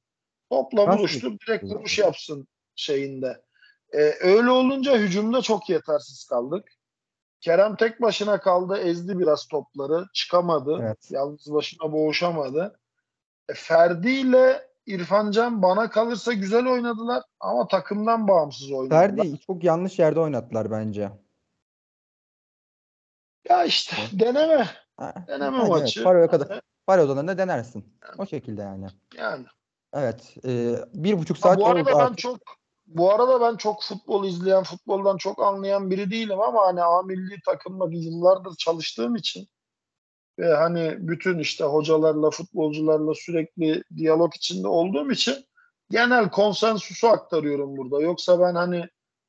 Topla vuruştur direkt vuruş yapsın şeyinde. E, öyle olunca hücumda çok yetersiz kaldık. Kerem tek başına kaldı, ezdi biraz topları, çıkamadı. Evet. Yalnız başına boğuşamadı. E, Ferdi ile İrfan Can bana kalırsa güzel oynadılar ama takımdan bağımsız oynadılar. Ferdi çok yanlış yerde oynattılar bence. Ya işte deneme. Ha, Deneme hani maçı. Evet, kadar. Faro odalarında denersin. O şekilde yani. Yani. Evet. E, bir buçuk Ha, saat bu oldu arada ben artık. çok bu arada ben çok futbol izleyen, futboldan çok anlayan biri değilim ama hani A milli takımla yıllardır çalıştığım için ve hani bütün işte hocalarla, futbolcularla sürekli diyalog içinde olduğum için genel konsensusu aktarıyorum burada. Yoksa ben hani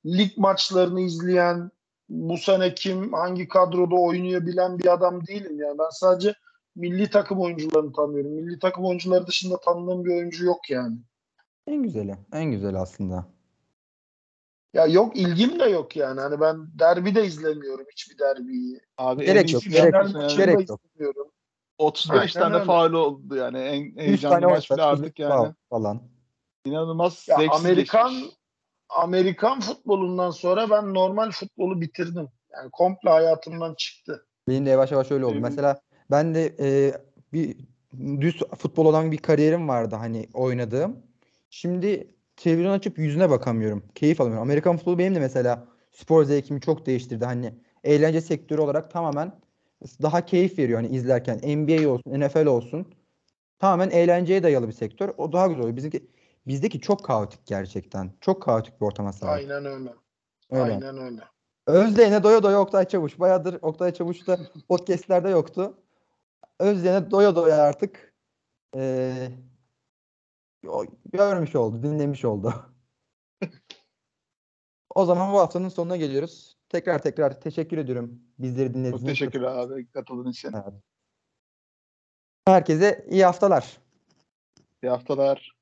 lig maçlarını izleyen, bu sene kim hangi kadroda oynuyor bilen bir adam değilim yani. Ben sadece milli takım oyuncularını tanıyorum. Milli takım oyuncuları dışında tanıdığım bir oyuncu yok yani. En güzeli. En güzeli aslında. Ya yok ilgim de yok yani. Hani ben derbi de izlemiyorum hiçbir derbiyi. Abi Gerek yok, gerek yani maçını gerek yok. izlemiyorum. 35 Aynen tane öyle. faul oldu yani. En 3 heyecanlı maç bile artık yani. falan. İnanılmaz Ya Amerikan geçmiş. Amerikan futbolundan sonra ben normal futbolu bitirdim. Yani komple hayatımdan çıktı. Benim de yavaş yavaş öyle oldu. Benim- Mesela ben de e, bir düz futbol olan bir kariyerim vardı hani oynadığım. Şimdi televizyon açıp yüzüne bakamıyorum. Keyif alamıyorum. Amerikan futbolu benim de mesela spor zevkimi çok değiştirdi. Hani eğlence sektörü olarak tamamen daha keyif veriyor hani izlerken. NBA olsun, NFL olsun. Tamamen eğlenceye dayalı bir sektör. O daha güzel oluyor. Bizimki, bizdeki çok kaotik gerçekten. Çok kaotik bir ortama sahip. Aynen öyle. Öyle. Aynen öyle. Özleyene doya doya Oktay Çavuş. Bayağıdır Oktay Çavuş da podcastlerde yoktu. Özleyene doya doya artık o- görmüş oldu, dinlemiş oldu. o zaman bu haftanın sonuna geliyoruz. Tekrar tekrar teşekkür ediyorum bizleri dinlediğiniz Çok için. teşekkürler abi katıldığın için. Herkese iyi haftalar. İyi haftalar.